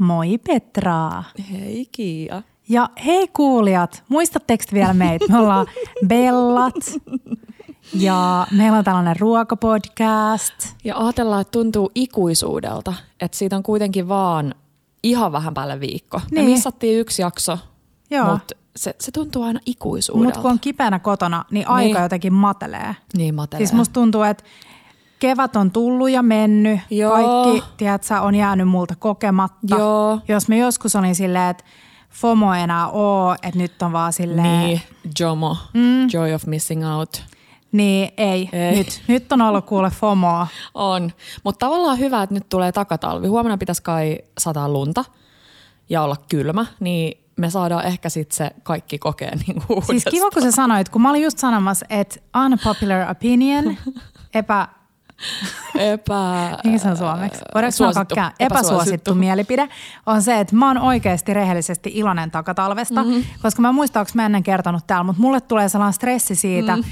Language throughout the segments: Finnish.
Moi Petra. Hei Kiia. Ja hei kuulijat, muistatteko te vielä meitä? Me ollaan Bellat ja meillä on tällainen ruokapodcast. Ja ajatellaan, että tuntuu ikuisuudelta, että siitä on kuitenkin vaan ihan vähän päälle viikko. Niin. Me missattiin yksi jakso, Joo. mutta se, se tuntuu aina ikuisuudelta. Mutta kun on kipeänä kotona, niin aika Niin. jotenkin matelee. Niin matelee. Siis musta tuntuu, että kevät on tullut ja mennyt. Joo. Kaikki, tiedätkö, on jäänyt multa kokematta. Joo. Jos mä joskus olin silleen, että FOMO enää oo, että nyt on vaan silleen... Niin, JOMO, mm. Joy of Missing Out. Niin, ei. Ei. Nyt, nyt on ollut kuule FOMOa. On, mutta tavallaan hyvä, että nyt tulee takatalvi. Huomenna pitäisi kai sataa lunta ja olla kylmä, niin me saadaan ehkä sitten se kaikki kokea niin kuin Siis kiva, kun sä sanoit, kun mä olin just sanomassa, että unpopular opinion, epä... Epä... Mikä se on suomeksi? Voidaanko suosittu. kaikkea? Epäsuosittu mielipide on se, että mä oon oikeasti rehellisesti iloinen takatalvesta, mm-hmm. koska mä muistan, mä ennen kertonut täällä, mutta mulle tulee sellainen stressi siitä, mm.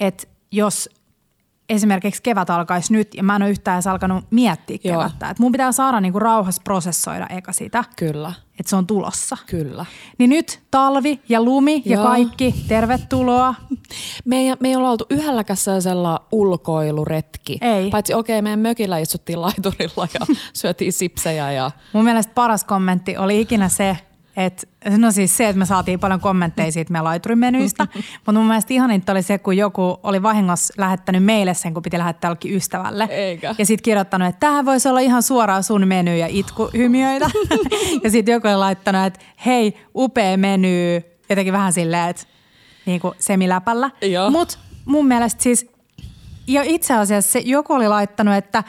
että jos esimerkiksi kevät alkaisi nyt ja mä en ole yhtään edes alkanut miettiä Joo. kevättä. Että mun pitää saada niinku rauhassa prosessoida eka sitä, Kyllä, että se on tulossa. kyllä. Niin nyt talvi ja lumi ja Joo. kaikki, tervetuloa. Me ei, me ei olla oltu yhdelläkään sellaisella ulkoiluretki. Ei. Paitsi okei, okay, meidän mökillä istuttiin laiturilla ja syötiin sipsejä ja Mun mielestä paras kommentti oli ikinä se, että no siis se, että me saatiin paljon kommentteja siitä meidän laiturimenyistä, mutta mun mielestä ihaninta oli se, kun joku oli vahingossa lähettänyt meille sen, kun piti lähettää jollekin ystävälle. Eikä. Ja sitten kirjoittanut, että tämähän voisi olla ihan suoraan sun meny ja itkuhymiöitä. ja sitten joku oli laittanut, että hei, upea meny, jotenkin vähän silleen, että niin kuin semiläpällä. Mutta mun mielestä siis, ja itse asiassa se joku oli laittanut, että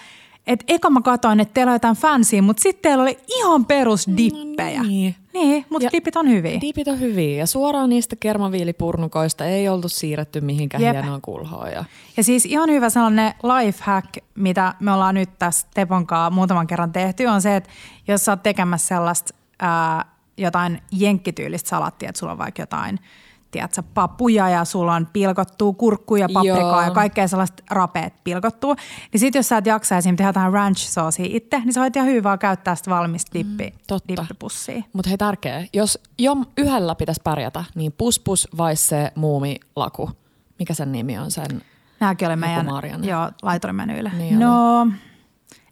et eka mä katsoin, että teillä on jotain fansia, mutta sitten teillä oli ihan perus dippejä. niin. Niin, mutta Ja- dippit on hyviä. Dipit on hyviä ja suoraan niistä kermaviilipurnukoista ei oltu siirretty mihinkään Jep. hienoon kulhoon. Ja Ja siis ihan hyvä sellainen life hack, mitä me ollaan nyt tässä Tepon kanssa muutaman kerran tehty, on se, että jos sä oot tekemässä sellaista ää, jotain jenkkityylistä salattia, että sulla on vaikka jotain tiedätkö, papuja ja sulla on pilkottua kurkkuja, paprikaa Joo. ja kaikkea sellaista rapeet pilkottua. Niin sit jos sä et jaksa esim. tehdä jotain ranch saucea itse, niin sä voit ihan hyvin vaan käyttää sitä valmista dippi, Mm, totta. dippipussia. Mutta hei tärkeä, jos jo yhdellä pitäisi pärjätä, niin puspus vai se muumilaku? Mikä sen nimi on sen? Nämäkin oli meidän joo, laiturimenyillä. Niin no,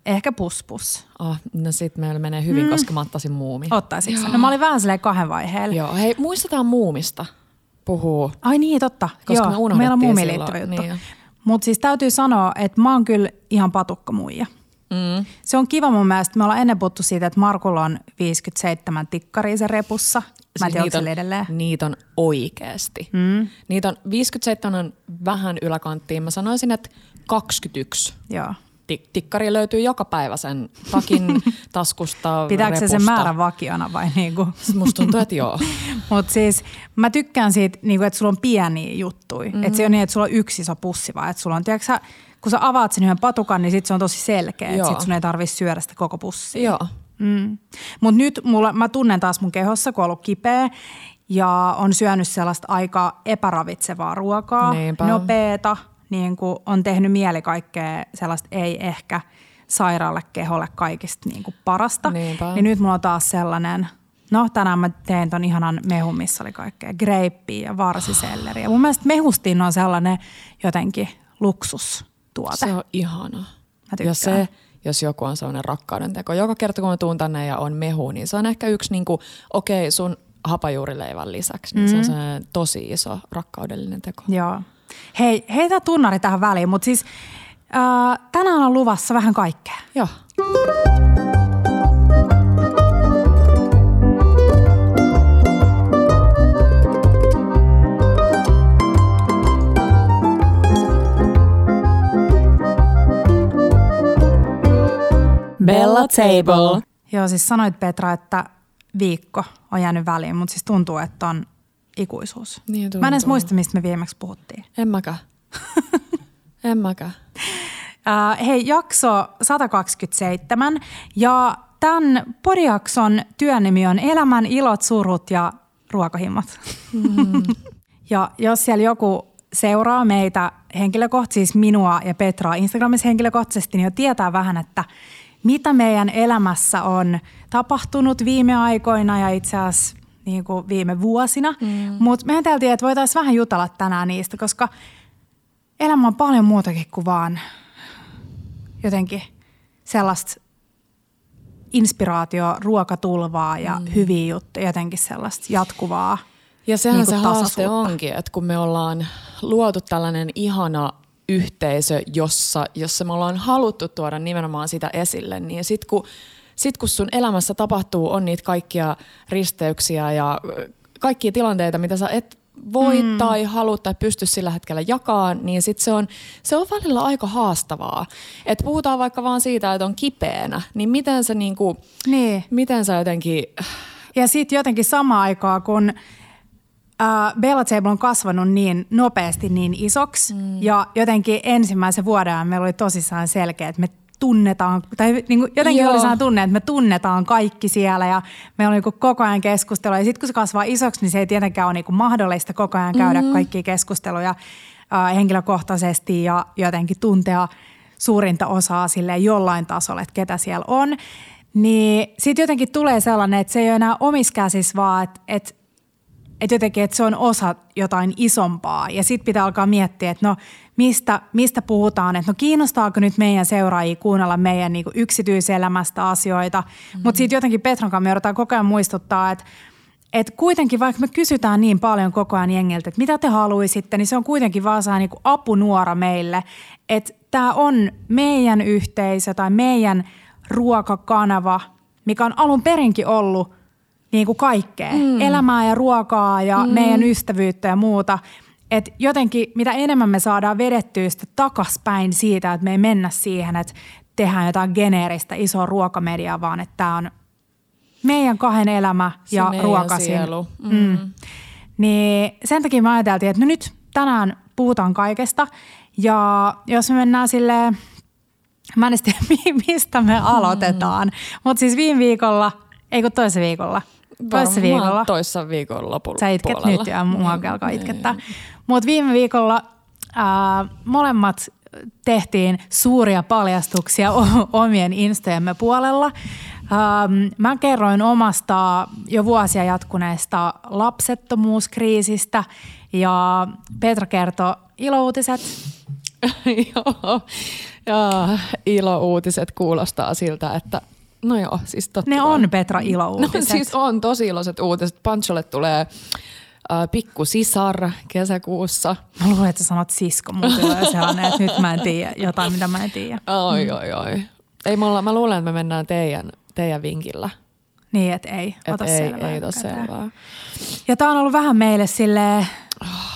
ehkä puspus. Oh, no sit meillä menee hyvin, mm. koska mä ottaisin muumi. Ottaisitko? No mä olin vähän silleen kahden vaiheella. Joo, hei muistetaan muumista puhuu. Ai niin, totta. Koska Joo, me meillä on muumiin liittyvä juttu. niin. Mutta siis täytyy sanoa, että mä oon kyllä ihan patukkamuija. Mm. Se on kiva mun mielestä. Me ollaan ennen puhuttu siitä, että Markulla on 57 tikkaria se repussa. Mä en tiedä, onko niitä, se edelleen. on, niitä on oikeasti. Mm. Niitä on 57 on vähän yläkanttiin. Mä sanoisin, että 21 Joo. Tik- tikkari löytyy joka päivä sen takin taskusta, Pitääkö se sen määrän vakiona vai niinku? Musta tuntuu, että joo. Mutta siis mä tykkään siitä, niinku, että sulla on pieniä juttuja. Mm-hmm. Että se on niin, että sulla on yksi iso pussi, vaan että sulla on, tiedätkö, sä, kun sä avaat sen yhden patukan, niin sit se on tosi selkeä. Että sit sun ei tarvitse syödä sitä koko pussia. joo. Mm. Mutta nyt mulla, mä tunnen taas mun kehossa, kun on ollut kipeä ja on syönyt sellaista aika epäravitsevaa ruokaa, Niinpä. nopeeta, niin kuin on tehnyt mieli kaikkea sellaista ei ehkä sairaalle keholle kaikista niin kuin parasta. Niinpä. Niin nyt mulla on taas sellainen, no tänään mä tein ton ihanan mehun, missä oli kaikkea greippiä ja varsiselleriä. Mun mielestä mehustin on sellainen jotenkin luksustuote. Se on ihana. Ja se, jos joku on sellainen rakkauden teko. Joka kerta kun mä tuun tänne ja on mehu, niin se on ehkä yksi niinku, okei okay, sun hapajuurileivän lisäksi, niin mm. se on sellainen tosi iso rakkaudellinen teko. Joo. Hei, heitä tunnari tähän väliin, mutta siis äh, tänään on luvassa vähän kaikkea. Joo. Bella Table. Joo, siis sanoit Petra, että viikko on jäänyt väliin, mutta siis tuntuu, että on ikuisuus. Niin Mä en edes muista, mistä me viimeksi puhuttiin. En mäkään. en mäkään. Äh, hei, jakso 127 ja tämän podiakson työnimi on Elämän ilot, surut ja ruokahimmat. Mm. ja jos siellä joku seuraa meitä henkilökohtaisesti, siis minua ja Petraa Instagramissa henkilökohtaisesti, niin jo tietää vähän, että mitä meidän elämässä on tapahtunut viime aikoina ja itse asiassa niin kuin viime vuosina. Mm. Mutta me ajateltiin, että voitaisiin vähän jutella tänään niistä, koska elämä on paljon muutakin kuin vaan jotenkin sellaista inspiraatio, ruokatulvaa ja mm. hyviä juttuja, jotenkin sellaista jatkuvaa Ja sehän niin se haaste onkin, että kun me ollaan luotu tällainen ihana yhteisö, jossa, jossa me ollaan haluttu tuoda nimenomaan sitä esille, niin sitten kun, sit kun sun elämässä tapahtuu, on niitä kaikkia risteyksiä ja kaikkia tilanteita, mitä sä et voi mm. tai halua tai pysty sillä hetkellä jakaa, niin sit se on, se on välillä aika haastavaa. Et puhutaan vaikka vaan siitä, että on kipeänä, niin miten sä, niinku, niin. miten sä jotenkin... Ja sitten jotenkin sama aikaa, kun äh, Bella Table on kasvanut niin nopeasti niin isoksi mm. ja jotenkin ensimmäisen vuoden meillä oli tosissaan selkeä, että me tunnetaan, tai niin kuin jotenkin Joo. oli sellainen tunne, että me tunnetaan kaikki siellä ja meillä on niin kuin koko ajan keskustelua. Ja sitten kun se kasvaa isoksi, niin se ei tietenkään ole niin kuin mahdollista koko ajan käydä mm-hmm. kaikkia keskusteluja äh, henkilökohtaisesti ja jotenkin tuntea suurinta osaa sille jollain tasolla, että ketä siellä on. Niin sitten jotenkin tulee sellainen, että se ei ole enää omissa käsissä, vaan että, että että jotenkin, että se on osa jotain isompaa. Ja sitten pitää alkaa miettiä, että no mistä, mistä puhutaan, että no kiinnostaako nyt meidän seuraajia kuunnella meidän niin yksityiselämästä asioita. Mm-hmm. Mutta sitten jotenkin Petron kanssa me joudutaan koko ajan muistuttaa, että et kuitenkin vaikka me kysytään niin paljon koko ajan jengiltä, että mitä te haluaisitte, niin se on kuitenkin vaan saa niin apunuora meille. Että tämä on meidän yhteisö tai meidän ruokakanava, mikä on alun perinkin ollut – niin kuin kaikkea. Mm. Elämää ja ruokaa ja mm. meidän ystävyyttä ja muuta. Et jotenkin mitä enemmän me saadaan vedettyä sitä takaspäin siitä, että me ei mennä siihen, että tehdään jotain geneeristä isoa ruokamediaa, vaan että tämä on meidän kahden elämä Se ja ruokasin. Mm. Mm. Niin sen takia me ajateltiin, että no nyt tänään puhutaan kaikesta. Ja jos me mennään silleen, mä en tiedä mistä me aloitetaan, mm. mutta siis viime viikolla, ei kun toisessa viikolla – Toissa viikolla. Toissa viikolla lopulla Sä itket puolella. nyt ja mua niin, alkaa itkettää. Niin. Mutta viime viikolla äh, molemmat tehtiin suuria paljastuksia omien instojemme puolella. Ähm, mä kerroin omasta jo vuosia jatkuneesta lapsettomuuskriisistä ja Petra kertoi ilouutiset. Joo, ja ilouutiset kuulostaa siltä, että No joo, siis totta Ne on Petra ilouutiset. No siis on tosi iloiset uutiset. Pancholle tulee äh, pikku sisar kesäkuussa. Mä luulen, että sä sanot sisko, mutta se on, että nyt mä en tiedä jotain, mitä mä en tiedä. Oi, mm. oi, oi. Ei, mä, mä luulen, että me mennään teidän, teidän vinkillä. Niin, että ei. Et ota ei, selvää. Ei selvää. Ja tää on ollut vähän meille silleen,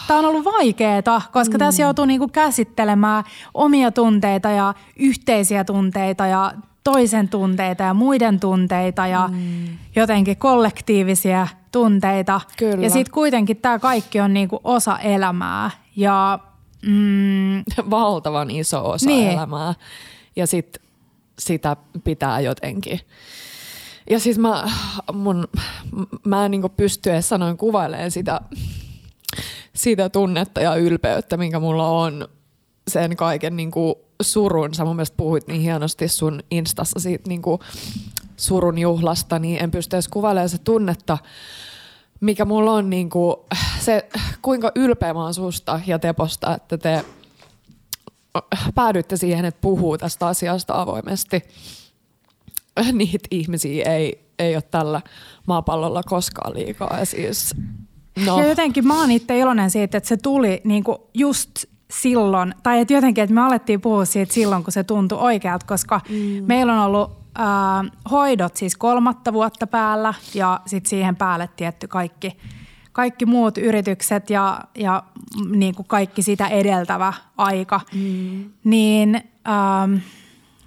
Tämä on ollut vaikeaa, koska mm. tässä joutuu niinku käsittelemään omia tunteita ja yhteisiä tunteita ja toisen tunteita ja muiden tunteita ja mm. jotenkin kollektiivisia tunteita. Kyllä. Ja sitten kuitenkin tämä kaikki on niinku osa elämää ja mm, valtavan iso osa niin. elämää. Ja sitten sitä pitää jotenkin. Ja siis mä, mun, mä en niinku pysty edes sanoin kuvailemaan sitä, sitä tunnetta ja ylpeyttä, minkä mulla on sen kaiken niinku surun, sä mun mielestä puhuit niin hienosti sun instassa siitä niin kuin surun juhlasta, niin en pysty edes kuvailemaan se tunnetta, mikä mulla on niin kuin, se, kuinka ylpeä mä oon susta ja Teposta, että te päädyitte siihen, että puhuu tästä asiasta avoimesti. Niitä ihmisiä ei, ei ole tällä maapallolla koskaan liikaa. Ja, siis, no. ja jotenkin mä oon itse iloinen siitä, että se tuli niinku just silloin, tai että jotenkin, että me alettiin puhua siitä silloin, kun se tuntui oikealta, koska mm. meillä on ollut äh, hoidot siis kolmatta vuotta päällä ja sitten siihen päälle tietty kaikki, kaikki muut yritykset ja, ja niin kuin kaikki sitä edeltävä aika. Mm. Niin, ähm,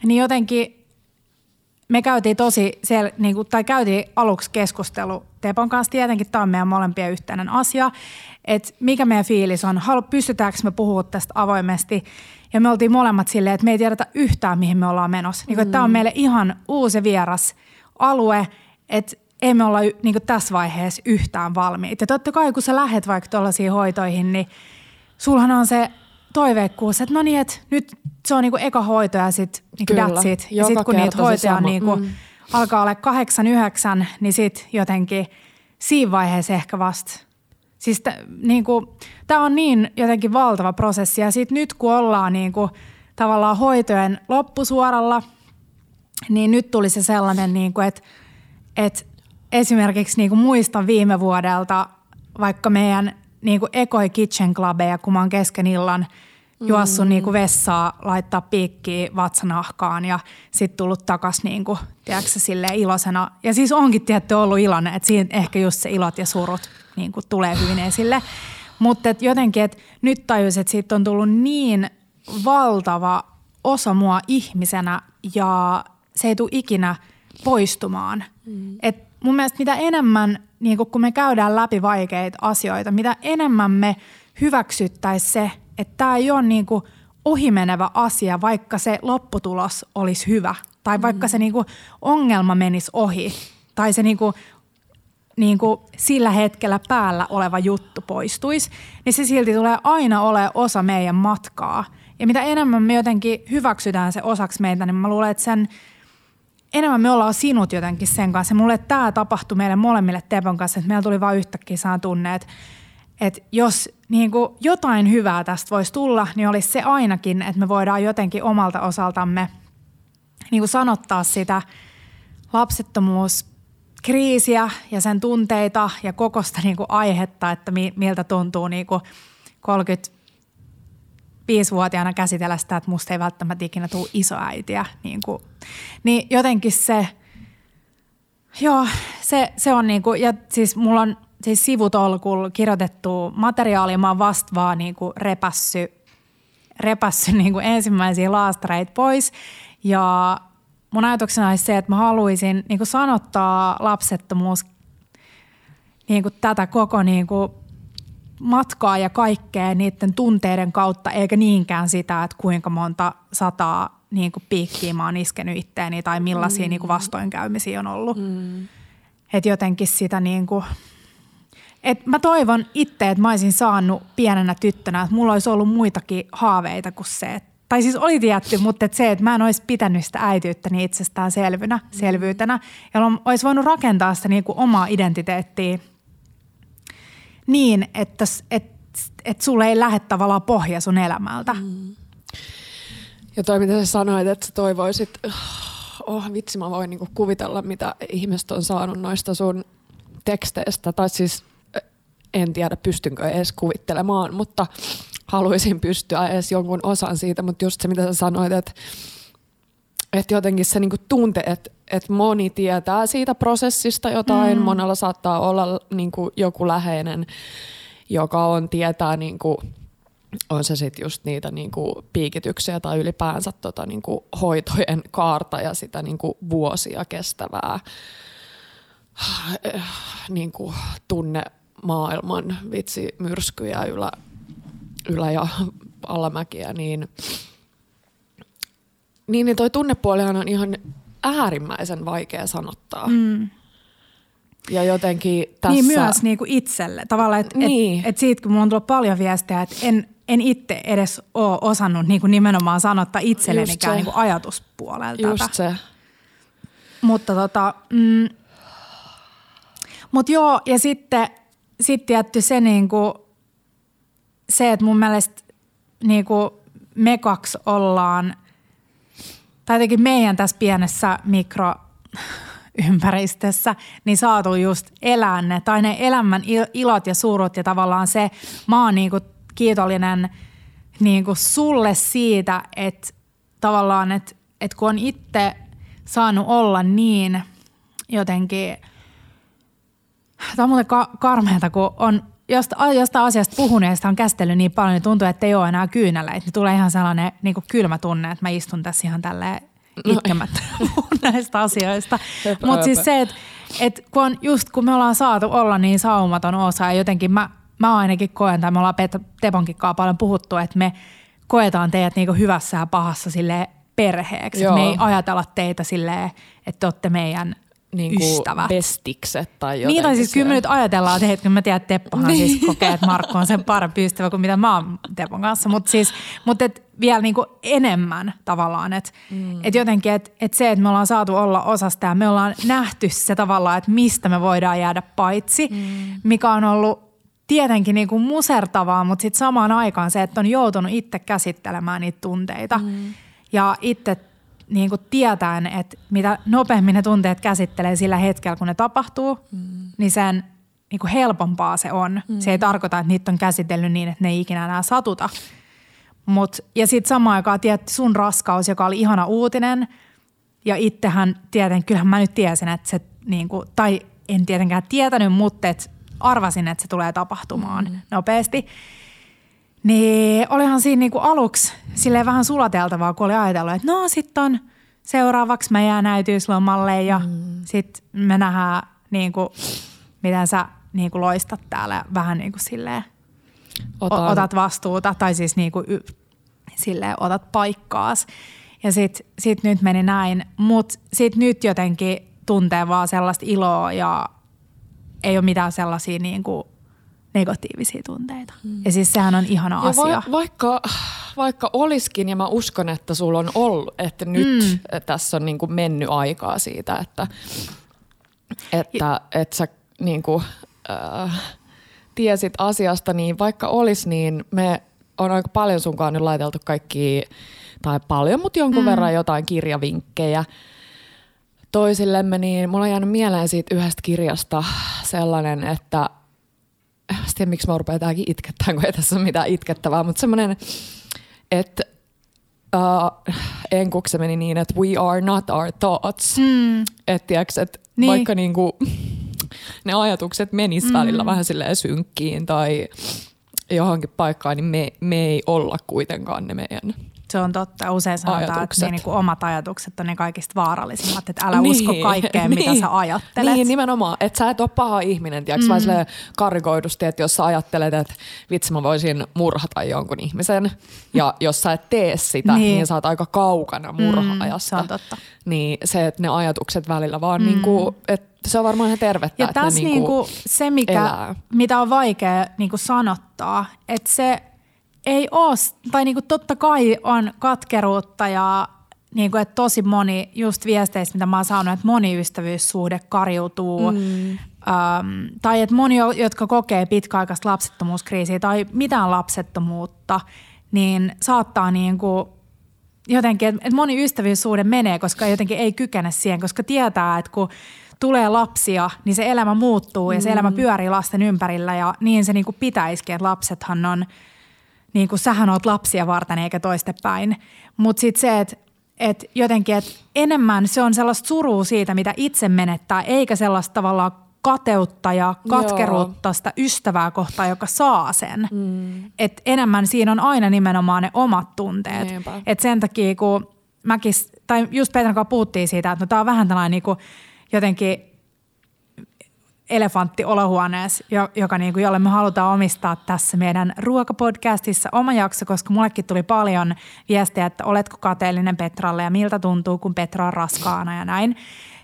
niin jotenkin me käytiin tosi, sel, niin kuin, tai käytiin aluksi keskustelu Tepon kanssa. Tietenkin tämä on meidän molempien yhteinen asia, että mikä meidän fiilis on, pystytäänkö me puhua tästä avoimesti. Ja me oltiin molemmat silleen, että me ei tiedetä yhtään, mihin me ollaan menossa. Niin kuin, mm. Tämä on meille ihan uusi vieras alue, että ei me olla niin kuin tässä vaiheessa yhtään valmiita. Ja totta kai, kun sä lähet vaikka tuollaisiin hoitoihin, niin sulhan on se toiveikkuus, että no niin, että nyt se on niinku eka hoito ja sitten niinku that's it. Ja sitten kun niitä hoitoja niinku mm. alkaa olla kahdeksan, yhdeksän, niin sitten jotenkin siinä vaiheessa ehkä vasta Siis t- niinku, tämä on niin jotenkin valtava prosessi ja sitten nyt kun ollaan niinku, tavallaan hoitojen loppusuoralla, niin nyt tuli se sellainen, niinku, että et esimerkiksi niinku muistan viime vuodelta vaikka meidän niinku ekoi kitchen clubeja, kun mä oon kesken illan juossut mm. niinku vessaa, laittaa piikkiä vatsanahkaan ja sitten tullut takas niinku, tiedätkö, iloisena. Ja siis onkin tietty ollut iloinen, että siinä ehkä just se ilot ja surut niin kuin tulee hyvin esille. Mutta et jotenkin, että nyt tajus, että siitä on tullut niin valtava osa mua ihmisenä ja se ei tule ikinä poistumaan. Mm. Et mun mielestä mitä enemmän, niin kun me käydään läpi vaikeita asioita, mitä enemmän me hyväksyttäisiin se, että tämä ei ole niin ohimenevä asia, vaikka se lopputulos olisi hyvä. Tai vaikka mm. se niin ongelma menisi ohi. Tai se niin niin kuin sillä hetkellä päällä oleva juttu poistuisi, niin se silti tulee aina ole osa meidän matkaa. Ja mitä enemmän me jotenkin hyväksytään se osaksi meitä, niin mä luulen, että sen enemmän me ollaan sinut jotenkin sen kanssa. Mulle tämä tapahtui meille molemmille Tepon kanssa, että meillä tuli vain yhtäkkiä saa tunne, että, että jos niin kuin jotain hyvää tästä voisi tulla, niin olisi se ainakin, että me voidaan jotenkin omalta osaltamme niin kuin sanottaa sitä lapsettomuus kriisiä ja sen tunteita ja kokosta niin kuin aihetta, että mi, miltä tuntuu niin kuin 35-vuotiaana käsitellä sitä, että musta ei välttämättä ikinä tule isoäitiä. Niin, kuin. niin jotenkin se, joo, se, se on niin kuin, ja siis mulla on siis sivutolkulla kirjoitettu materiaalia, mä oon vasta vaan niin kuin repässy, repässy niin kuin ensimmäisiä laastareita pois ja mun ajatuksena olisi se, että mä haluaisin niin kuin sanottaa lapsettomuus niin kuin tätä koko niin kuin matkaa ja kaikkea niiden tunteiden kautta, eikä niinkään sitä, että kuinka monta sataa niin kuin piikkiä mä oon iskenyt itteeni tai millaisia mm. niin kuin vastoinkäymisiä on ollut. Mm. Että jotenkin sitä niin kuin, et mä toivon itse, että mä olisin saanut pienenä tyttönä, että mulla olisi ollut muitakin haaveita kuin se, että tai siis oli tietty, mutta et se, että mä en olisi pitänyt sitä äityyttäni itsestään selvynä, mm. selvyytenä, jolloin olisi voinut rakentaa sitä niin kuin omaa identiteettiä niin, että et, et sulle ei lähde tavallaan pohja sun elämältä. Mm. Ja toi, mitä sä sanoit, että sä toivoisit, oh vitsi, mä voin niinku kuvitella, mitä ihmiset on saanut noista sun teksteistä. Tai siis en tiedä, pystynkö edes kuvittelemaan, mutta – haluaisin pystyä edes jonkun osan siitä, mutta just se, mitä sä sanoit, että että jotenkin se niinku tunte, että et moni tietää siitä prosessista jotain, mm. monella saattaa olla niinku joku läheinen, joka on tietää niinku, on se sitten just niitä niinku piikityksiä tai ylipäänsä tota niinku hoitojen kaarta ja sitä niinku vuosia kestävää niinku tunnemaailman vitsi myrskyjä ylä, ylä- ja alamäkiä, niin, niin, niin toi tunnepuolihan on ihan äärimmäisen vaikea sanottaa. Mm. Ja jotenkin tässä... Niin myös niin kuin itselle. Tavallaan, että niin. et, et siitä kun mulla on tullut paljon viestejä, että en, en itse edes ole osannut niin kuin nimenomaan sanottaa itsellenikään niin kuin ajatuspuolelta. Just se. Mutta tota, mm, mut joo, ja sitten sit tietty se niin kuin, se, että mun mielestä niin kuin me kaksi ollaan, tai jotenkin meidän tässä pienessä mikroympäristössä, niin saatu just elää ne, tai ne elämän ilot ja surut ja tavallaan se, mä oon niin kuin kiitollinen niin kuin sulle siitä, että tavallaan, että, että kun on itse saanut olla niin jotenkin, tämä on muuten ka- karmeata, kun on josta, josta asiasta puhuneesta on käsitellyt niin paljon, niin tuntuu, että ei ole enää kyynällä. Että tulee ihan sellainen niin kuin kylmä tunne, että mä istun tässä ihan tälleen no itkemättä näistä asioista. Mutta siis se, että et kun on just kun me ollaan saatu olla niin saumaton osa ja jotenkin mä, mä ainakin koen, tai me ollaan Teponkin paljon puhuttu, että me koetaan teidät niin hyvässä ja pahassa sille perheeksi. Me ei ajatella teitä silleen, että te olette meidän niinku ystävät. bestikset tai jotenkin Niin, tai siis kyllä me nyt ajatellaan, että kyllä mä tiedän, että Teppohan Niin. siis kokee, että Markku on sen parempi ystävä kuin mitä mä oon Tepon kanssa. Mutta siis, mut et vielä niinku enemmän tavallaan, että mm. et jotenkin, että et se, että me ollaan saatu olla osasta ja me ollaan nähty se tavallaan, että mistä me voidaan jäädä paitsi, mm. mikä on ollut tietenkin niinku musertavaa, mutta sitten samaan aikaan se, että on joutunut itse käsittelemään niitä tunteita mm. ja itse niin kuin tietäen, että mitä nopeammin ne tunteet käsittelee sillä hetkellä, kun ne tapahtuu, mm. niin sen niin kuin helpompaa se on. Mm. Se ei tarkoita, että niitä on käsitellyt niin, että ne ei ikinä enää satuta. Mut, ja sitten samaan aikaan tietty sun raskaus, joka oli ihana uutinen. Ja itsehän tieten, kyllähän mä nyt tiesin, että se, niin kuin, tai en tietenkään tietänyt, mutta et arvasin, että se tulee tapahtumaan mm. nopeasti. Niin olihan siinä niinku aluksi silleen vähän sulateltavaa, kun oli ajatellut, että no sitten on seuraavaksi mä jään äitiyslomalle ja mm. sitten me nähdään niinku, miten sä niinku loistat täällä vähän niinku silleen, Otan, otat vastuuta tai siis niinku y, silleen otat paikkaas. Ja sit, sit nyt meni näin, mutta sit nyt jotenkin tuntee vaan sellaista iloa ja ei ole mitään sellaisia niinku negatiivisia tunteita. Mm. Ja siis sehän on ihana ja asia. va- vaikka, vaikka olisikin, ja mä uskon, että sulla on ollut, että nyt mm. tässä on niinku mennyt aikaa siitä, että, että, että sä niinku, äh, tiesit asiasta, niin vaikka olisi, niin me on aika paljon sunkaan nyt laiteltu kaikki, tai paljon, mutta jonkun mm. verran jotain kirjavinkkejä toisillemme, niin mulla on jäänyt mieleen siitä yhdestä kirjasta sellainen, että en tiedä, miksi mä rupean tämäkin itkettämään, kun ei tässä ole mitään itkettävää, mutta semmoinen, että uh, enkuksi meni niin, että we are not our thoughts. Mm. Että tiiäks, Niin. niin. vaikka niinku, ne ajatukset menis mm. välillä vähän silleen synkkiin tai johonkin paikkaan, niin me, me ei olla kuitenkaan ne meidän. Se on totta. Usein sanotaan, Ajatukset. että ne niin kuin omat ajatukset on ne kaikista vaarallisimmat, että älä niin. usko kaikkeen, niin. mitä sä ajattelet. Niin, nimenomaan. Että sä et ole paha ihminen, tiiäks, mm. vaan silleen karikoidusti, että jos sä ajattelet, että vitsi mä voisin murhata jonkun ihmisen, ja jos sä et tee sitä, Niin. niin, niin sä oot aika kaukana murhaajasta. se on totta. Niin se, että ne ajatukset välillä vaan mm. niinku, että se on varmaan ihan tervettä, Ja että ne tässä niinku, niinku se, mikä, elää. mitä on vaikea niinku sanottaa, että se ei ole, tai niinku totta kai on katkeruutta ja niinku, että tosi moni, just viesteistä, mitä mä oon saanut, että moni ystävyyssuhde kariutuu. Mm. Öm, tai että moni, jo- jotka kokee pitkäaikaista lapsettomuuskriisiä tai mitään lapsettomuutta, niin saattaa niinku jotenkin, että et moni ystävyyssuhde menee, koska jotenkin ei kykene siihen, koska tietää, että kun tulee lapsia, niin se elämä muuttuu ja se elämä pyörii lasten ympärillä ja niin se niin kuin pitäisikin, että lapsethan on, niin kuin sähän oot lapsia varten eikä toistepäin. Mutta sitten se, että et jotenkin, että enemmän se on sellaista surua siitä, mitä itse menettää, eikä sellaista tavallaan kateutta ja katkeruutta sitä ystävää kohtaan, joka saa sen. Mm. Et enemmän siinä on aina nimenomaan ne omat tunteet. Niinpä. Et sen takia, kun mäkin, tai just Petran kanssa puhuttiin siitä, että no tämä on vähän tällainen niin kuin jotenkin elefantti olohuoneessa, jo- joka niin kuin, jolle me halutaan omistaa tässä meidän ruokapodcastissa oma jakso, koska mullekin tuli paljon viestejä, että oletko kateellinen Petralle ja miltä tuntuu, kun Petra on raskaana ja näin.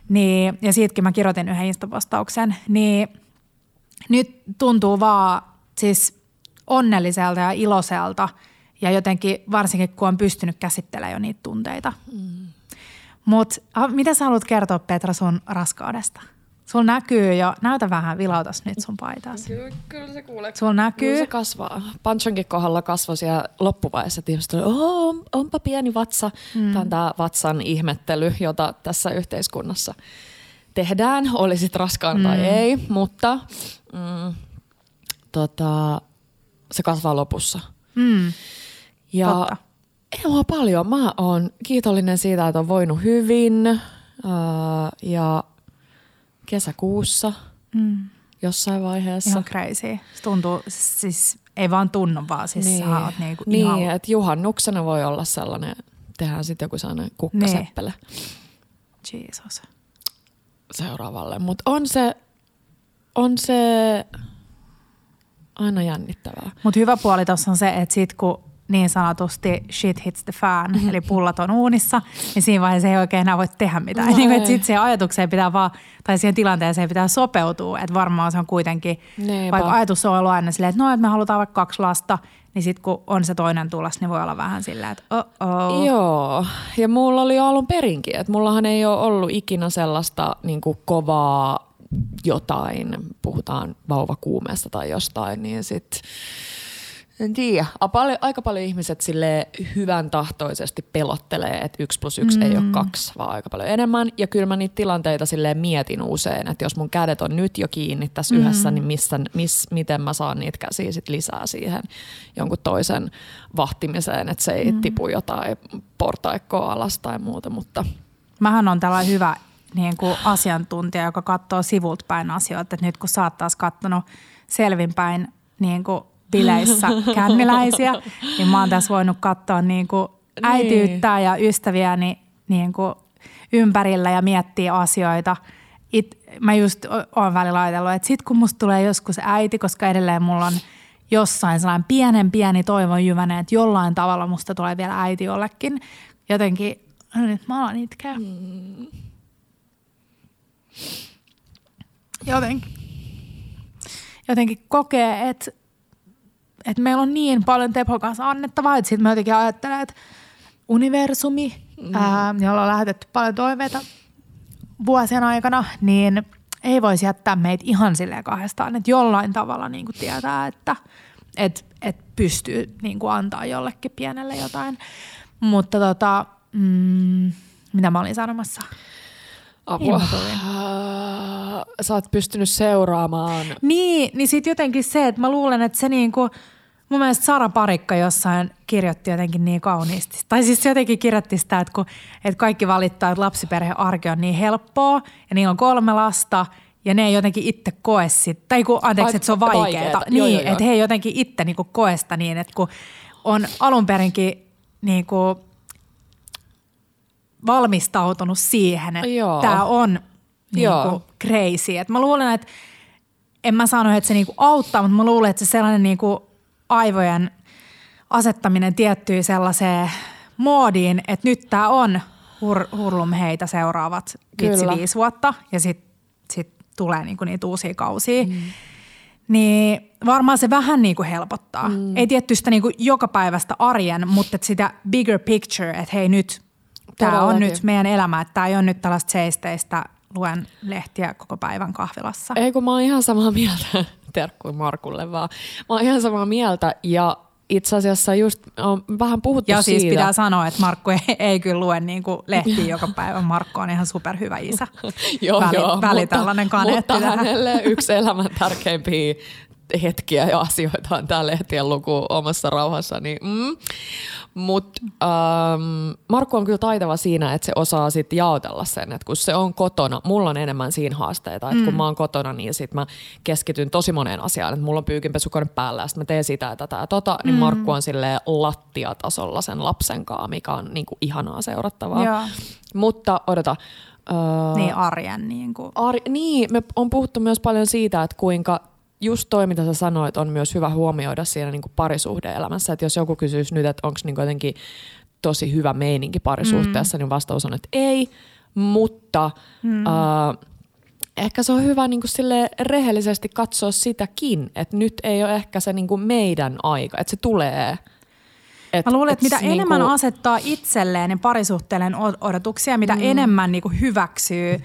Niin, ja siitäkin mä kirjoitin yhden instapostauksen. Niin nyt tuntuu vaan siis onnelliselta ja iloiselta ja jotenkin varsinkin kun on pystynyt käsittelemään jo niitä tunteita. Mm. Mutta mitä sä haluat kertoa Petra sun raskaudesta? Sulla näkyy jo, näytä vähän, vilautas nyt sun paitaas. Kyllä, kyllä se kuulee. Sulla näkyy. Kyllä se kasvaa. Panchonkin kohdalla kasvoi siellä loppuvaiheessa, että ihmiset oh, on- onpa pieni vatsa. Mm. Tämä on tämä vatsan ihmettely, jota tässä yhteiskunnassa tehdään, oli sitten raskaan mm. tai ei, mutta mm, tota, se kasvaa lopussa. Mm. Ja Totta. ei mua paljon. Mä oon kiitollinen siitä, että on voinut hyvin. Äh, ja kesäkuussa mm. jossain vaiheessa. Ihan crazy. Se tuntuu, siis ei vaan tunnu vaan, siis niin. sä oot niinku niin ihan... että juhannuksena voi olla sellainen, tehdään sitten joku sellainen kukkaseppele Jesus. seuraavalle. Mutta on se, on se aina jännittävää. Mutta hyvä puoli tuossa on se, että sit kun niin sanotusti shit hits the fan, mm-hmm. eli pullat on uunissa, niin siinä vaiheessa ei oikein enää voi tehdä mitään. No niin, että sitten siihen ajatukseen pitää vaan, tai siihen tilanteeseen pitää sopeutua, että varmaan se on kuitenkin, Neipä. vaikka ajatus on ollut aina silleen, että no, että me halutaan vaikka kaksi lasta, niin sitten kun on se toinen tulos, niin voi olla vähän silleen, että oh Joo, ja mulla oli alun perinkin, että mullahan ei ole ollut ikinä sellaista niin kovaa jotain, puhutaan vauvakuumeesta tai jostain, niin sitten en tiedä. Aika paljon ihmiset sille hyvän tahtoisesti pelottelee, että yksi plus yksi mm. ei ole mm. kaksi, vaan aika paljon enemmän. Ja kyllä mä niitä tilanteita sille mietin usein, että jos mun kädet on nyt jo kiinni tässä mm. yhdessä, niin missä, miss, miten mä saan niitä käsiä sit lisää siihen jonkun toisen vahtimiseen, että se ei mm. tipu jotain portaikkoa alas tai muuta. Mutta. Mähän on tällainen hyvä niin kuin asiantuntija, joka katsoo sivulta päin asioita. Että nyt kun sä oot taas katsonut selvinpäin niin kuin bileissä känniläisiä, niin mä oon tässä voinut katsoa niin kuin äitiyttä ja ystäviäni niin kuin ympärillä ja miettiä asioita. It, mä just oon välillä ajatellut, että sit kun musta tulee joskus äiti, koska edelleen mulla on jossain sellainen pienen pieni toivon jyväne, että jollain tavalla musta tulee vielä äiti jollekin. Jotenkin, no nyt mä alan itkeä. Mm. Jotenkin, jotenkin kokee, että että meillä on niin paljon Tepon kanssa annettavaa, että sitten mä jotenkin ajattelen, että universumi, mm. ää, jolla on lähetetty paljon toiveita vuosien aikana, niin ei voisi jättää meitä ihan silleen kahdestaan, että jollain tavalla niin kuin tietää, että et, et pystyy niin kuin antaa jollekin pienelle jotain. Mutta tota, mm, mitä mä olin sanomassa? Apua. Sä oot pystynyt seuraamaan. Niin, niin sitten jotenkin se, että mä luulen, että se niinku, mun mielestä Sara Parikka jossain kirjoitti jotenkin niin kauniisti. Tai siis se jotenkin kirjoitti sitä, että, kun, että kaikki valittaa, että lapsiperheen arki on niin helppoa ja niillä on kolme lasta ja ne ei jotenkin itse koe sitä. Tai kun, anteeksi, että se on vaikeaa. Niin, joo, joo, joo. että he ei jotenkin itse niinku koe sitä niin, että kun on alun perinkin niinku valmistautunut siihen, että tämä on niinku crazy. Et mä luulen, että en mä sano, että se niinku auttaa, mutta mä luulen, että se sellainen niinku aivojen asettaminen tiettyyn sellaiseen moodiin, että nyt tämä on hur, hurlum heitä seuraavat vitsi viisi vuotta ja sitten sit tulee niinku niitä uusia kausia. Mm. Niin varmaan se vähän niinku helpottaa. Mm. Ei tietysti niinku joka päivästä arjen, mutta sitä bigger picture, että hei nyt tämä on nyt meidän elämä, että tämä ei ole nyt tällaista seisteistä luen lehtiä koko päivän kahvilassa. Ei kun mä oon ihan samaa mieltä, terkkuin Markulle vaan. Mä oon ihan samaa mieltä ja itse asiassa just on vähän puhuttu ja siis siitä. pitää sanoa, että Markku ei, ei kyllä lue niin kuin lehtiä joka päivä. Markku on ihan superhyvä isä. joo, väli, joo, väli mutta, tällainen kaneetti mutta hänelle yksi elämän tärkeimpiä hetkiä ja asioita on tämä lehtien luku omassa rauhassa. Niin, mm. Mutta ähm, Markku on kyllä taitava siinä, että se osaa sitten jaotella sen, että kun se on kotona, mulla on enemmän siinä haasteita, että mm. kun mä oon kotona, niin sit mä keskityn tosi moneen asiaan, että mulla on pyykinpesukone päällä ja sitten mä teen sitä ja tätä ja tota, niin mm. Markku on sille lattiatasolla sen lapsen kanssa, mikä on niinku ihanaa seurattavaa. Joo. Mutta odota, Uh, niin arjen. Niin, kuin. Ar- niin, me on puhuttu myös paljon siitä, että kuinka just toi, mitä sä sanoit, on myös hyvä huomioida siinä niin parisuhde-elämässä. Että jos joku kysyisi nyt, että onko niin jotenkin tosi hyvä meininki parisuhteessa, mm. niin vastaus on, että ei. Mutta mm. äh, ehkä se on hyvä niin kuin sille rehellisesti katsoa sitäkin, että nyt ei ole ehkä se niin kuin meidän aika, että se tulee – et, Mä luulen, että mitä niinku... enemmän asettaa itselleen ja parisuhteelleen odotuksia, mitä mm. enemmän niinku hyväksyy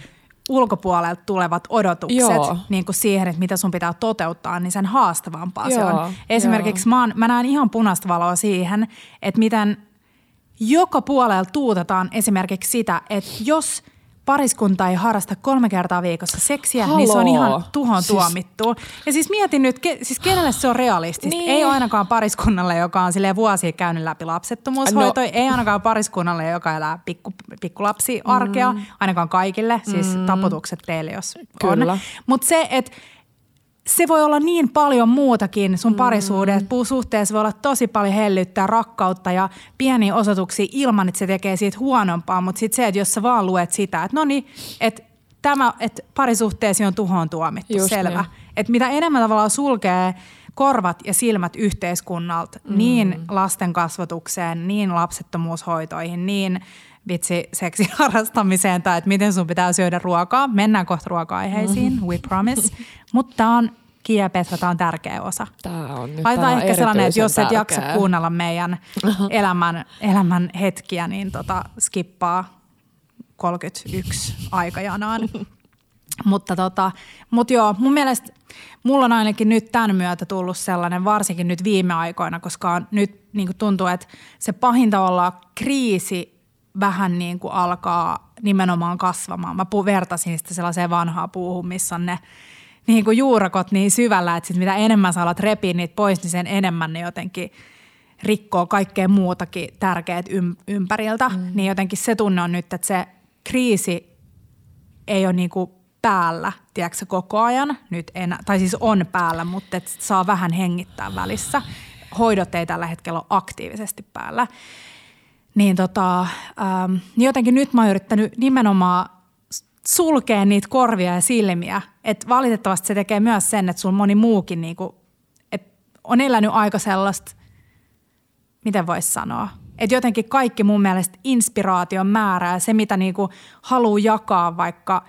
ulkopuolelta tulevat odotukset niin kuin siihen, että mitä sun pitää toteuttaa, niin sen haastavampaa Joo, se on. Esimerkiksi mä, oon, mä näen ihan punaista valoa siihen, että miten joka puolella tuutetaan esimerkiksi sitä, että jos pariskunta ei harrasta kolme kertaa viikossa seksiä, Haloo. niin se on ihan tuhon siis... tuomittu. Ja siis mietin nyt, ke, siis kenelle se on realistista? Niin. Ei ainakaan pariskunnalle, joka on sille vuosia käynyt läpi lapsettomuushoitoja. No. Ei ainakaan pariskunnalle, joka elää pikku, pikkulapsi arkea. Mm. Ainakaan kaikille, siis mm. taputukset teille, jos Kyllä. on. Mutta se, että se voi olla niin paljon muutakin sun parisuudet. Mm. Puusuhteessa voi olla tosi paljon hellyttää rakkautta ja pieniä osoituksia ilman, että se tekee siitä huonompaa. Mutta sitten se, että jos sä vaan luet sitä, että no niin, että tämä, että parisuhteesi on tuhoon tuomittu, Just selvä. Niin. Että mitä enemmän tavallaan sulkee korvat ja silmät yhteiskunnalta mm. niin lasten kasvatukseen, niin lapsettomuushoitoihin, niin vitsi seksin harrastamiseen tai että miten sun pitää syödä ruokaa. Mennään kohta ruoka-aiheisiin, mm. we promise. Mutta tämä on Kia Petra, tämä on tärkeä osa. Tämä on nyt Laitetaan ehkä sellainen, että jos et tärkeä. jaksa kuunnella meidän elämän, elämän hetkiä, niin tota, skippaa 31 aikajanaan. mutta tota, mut joo, mun mielestä mulla on ainakin nyt tämän myötä tullut sellainen, varsinkin nyt viime aikoina, koska on nyt niin tuntuu, että se pahinta olla kriisi vähän niin kuin alkaa nimenomaan kasvamaan. Mä vertasin sitä sellaiseen vanhaan puuhun, missä on ne niin kuin juurakot niin syvällä, että sit mitä enemmän sä alat repiä niitä pois, niin sen enemmän ne jotenkin rikkoo kaikkea muutakin tärkeät ym- ympäriltä. Mm. Niin jotenkin se tunne on nyt, että se kriisi ei ole niin kuin päällä, tiedätkö, koko ajan. Nyt en, tai siis on päällä, mutta et saa vähän hengittää välissä. Hoidot ei tällä hetkellä ole aktiivisesti päällä. Niin tota, ähm, niin jotenkin nyt mä oon yrittänyt nimenomaan sulkea niitä korvia ja silmiä. Et valitettavasti se tekee myös sen, että sulla moni muukin niinku, et on elänyt aika sellaista, miten voisi sanoa, että jotenkin kaikki mun mielestä inspiraation määrä ja se, mitä niinku haluaa jakaa vaikka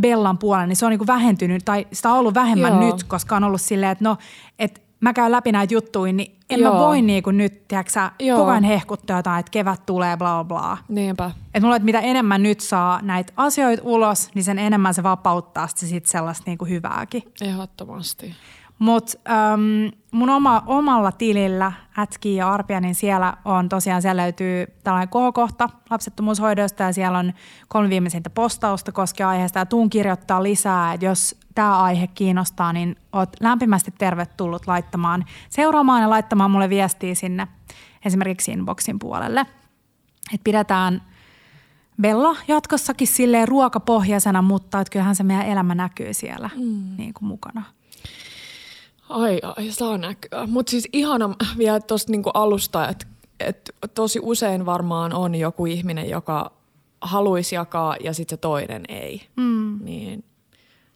Bellan puolella, niin se on niinku vähentynyt tai sitä on ollut vähemmän Joo. nyt, koska on ollut silleen, että no, että mä käyn läpi näitä juttuja, niin en Joo. Mä voi niinku nyt, tiedätkö Joo. koko ajan hehkuttaa jotain, että kevät tulee, bla bla. Niinpä. Et mulla, että mitä enemmän nyt saa näitä asioita ulos, niin sen enemmän se vapauttaa sitä sit sellaista niinku hyvääkin. Ehdottomasti. Mutta ähm, mun oma, omalla tilillä, Ätki ja Arpia, niin siellä on tosiaan, siellä löytyy tällainen kohokohta lapsettomuushoidosta ja siellä on kolme viimeisintä postausta koskien aiheesta ja tuun kirjoittaa lisää, että jos tämä aihe kiinnostaa, niin oot lämpimästi tervetullut laittamaan, seuraamaan ja laittamaan mulle viestiä sinne esimerkiksi inboxin puolelle. Et pidetään Bella jatkossakin silleen ruokapohjaisena, mutta et kyllähän se meidän elämä näkyy siellä mm. niin kuin mukana. Ai, ai, saa näkyä. Mutta siis ihana vielä tuosta niinku alusta, että et tosi usein varmaan on joku ihminen, joka haluaisi jakaa ja sitten se toinen ei. Mm. Niin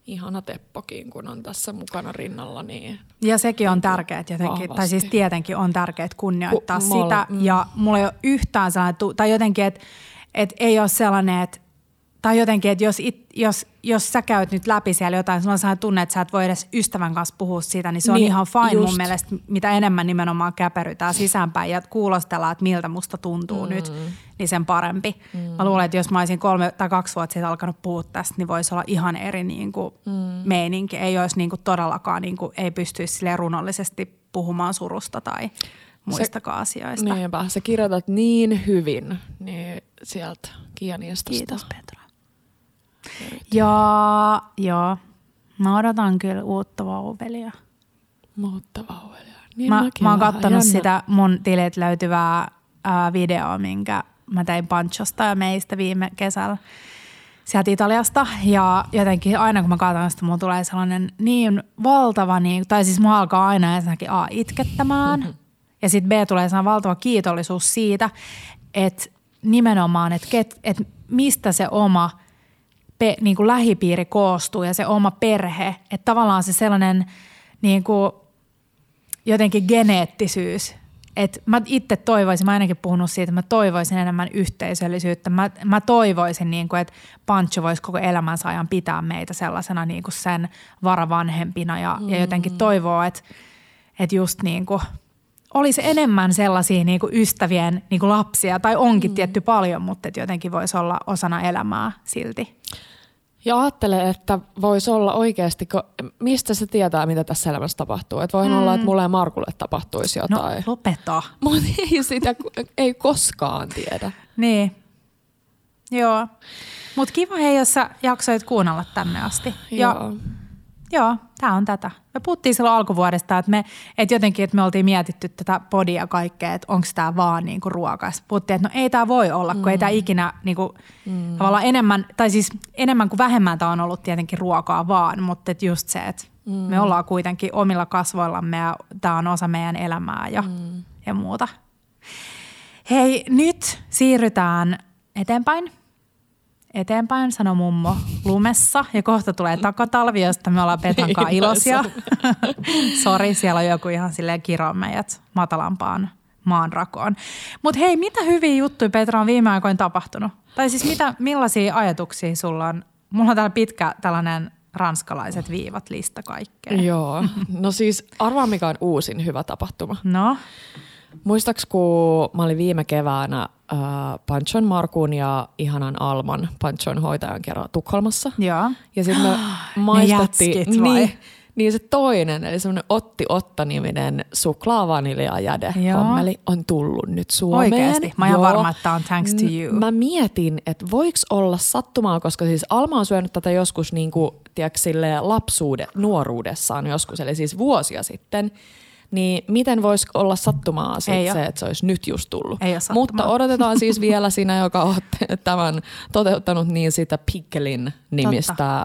ihana Teppokin, kun on tässä mukana rinnalla. Niin Ja sekin on tärkeää jotenkin, tai siis tietenkin on tärkeää kunnioittaa Ku- sitä. mm. Ja mulla ei ole yhtään sellainen, tai jotenkin, että et ei ole sellainen, että tai jotenkin, että jos, it, jos, jos sä käyt nyt läpi siellä jotain, sulla on sellainen tunne, että sä et voi edes ystävän kanssa puhua siitä, niin se on Niin, ihan fine just. mun mielestä, mitä enemmän nimenomaan käperytään sisäänpäin ja kuulostellaan, että miltä musta tuntuu mm. nyt, niin sen parempi. Mm. Mä luulen, että jos mä olisin kolme tai kaksi vuotta sitten alkanut puhua tästä, niin voisi olla ihan eri niin kuin mm. meininki. Ei olisi niin kuin todellakaan, niin kuin, ei pystyisi runollisesti puhumaan surusta tai muistakaan asioista. Niinpä, sä kirjoitat niin hyvin niin sieltä Kianistosta. Kiitos Petra. Joo, joo. Mä odotan kyllä uutta vauvelia. Mutta vauvelia. Niin Mä, mä oon kattonut Jännä. sitä mun tilit löytyvää ää, videoa, minkä mä tein Panchosta ja meistä viime kesällä sieltä Italiasta. Ja jotenkin aina kun mä katson sitä, mulla tulee sellainen niin valtava, niin, tai siis mua alkaa aina ensinnäkin A itkettämään. Ja sitten B tulee sellainen valtava kiitollisuus siitä, että nimenomaan, että, ket, että mistä se oma pe, niin kuin lähipiiri koostuu ja se oma perhe. Että tavallaan se sellainen niin kuin, jotenkin geneettisyys. Et mä itse toivoisin, mä ainakin puhunut siitä, että mä toivoisin enemmän yhteisöllisyyttä. Mä, mä toivoisin, niin kuin, että Pancho voisi koko elämänsä ajan pitää meitä sellaisena niin kuin sen varavanhempina ja, mm. ja jotenkin toivoa, että, että just niin kuin olisi enemmän sellaisia niin kuin ystävien niin kuin lapsia, tai onkin mm. tietty paljon, mutta että jotenkin voisi olla osana elämää silti. Ja ajattelen, että voisi olla oikeasti, ko- mistä se tietää, mitä tässä elämässä tapahtuu. Että voi mm. olla, että mulle ja Markulle tapahtuisi No jotain. lopeta. Mutta ei sitä ei koskaan tiedä. Niin. Joo. Mutta kiva hei, jos sä jaksoit kuunnella tänne asti. Ja Joo. Joo, tämä on tätä. Me puhuttiin silloin alkuvuodesta, että me, et jotenkin, että me oltiin mietitty tätä podia kaikkea, että onko tämä vaan niinku ruokas. Puhuttiin, että no ei tämä voi olla, kun mm. ei tämä ikinä niinku, mm. tavallaan enemmän, tai siis enemmän kuin vähemmän tämä on ollut tietenkin ruokaa vaan, mutta et just se, että mm. me ollaan kuitenkin omilla kasvoillamme ja tämä on osa meidän elämää ja, mm. ja muuta. Hei, nyt siirrytään eteenpäin. Eteenpäin, sanoi mummo lumessa. Ja kohta tulee takatalvi, josta me ollaan Petankaan iloisia. Sori, siellä on joku ihan silleen kiroon meidät matalampaan maanrakoon. Mutta hei, mitä hyviä juttuja Petra on viime aikoina tapahtunut? Tai siis mitä, millaisia ajatuksia sulla on? Mulla on täällä pitkä tällainen ranskalaiset viivat lista kaikkea. Joo. No siis arvaa mikä on uusin hyvä tapahtuma. No? Muistaaks kun mä olin viime keväänä äh, Panchon Markun ja ihanan Alman Panchon hoitajan kerran Tukholmassa. Joo. Ja sitten me maistettiin... niin, niin se toinen, eli semmoinen Otti Otta-niminen suklaavanilja-jäde hommeli on tullut nyt Suomeen. Oikeasti? Mä oon varma, että on thanks to you. Mä mietin, että voiko olla sattumaa, koska siis Alma on syönyt tätä joskus niin kuin, tiedätkö, lapsuude, nuoruudessaan joskus, eli siis vuosia sitten – niin miten voisi olla sattumaa sit se, että se olisi nyt just tullut. Ei Mutta odotetaan siis vielä sinä, joka on tämän toteuttanut niin sitä Pikkelin nimistä äh,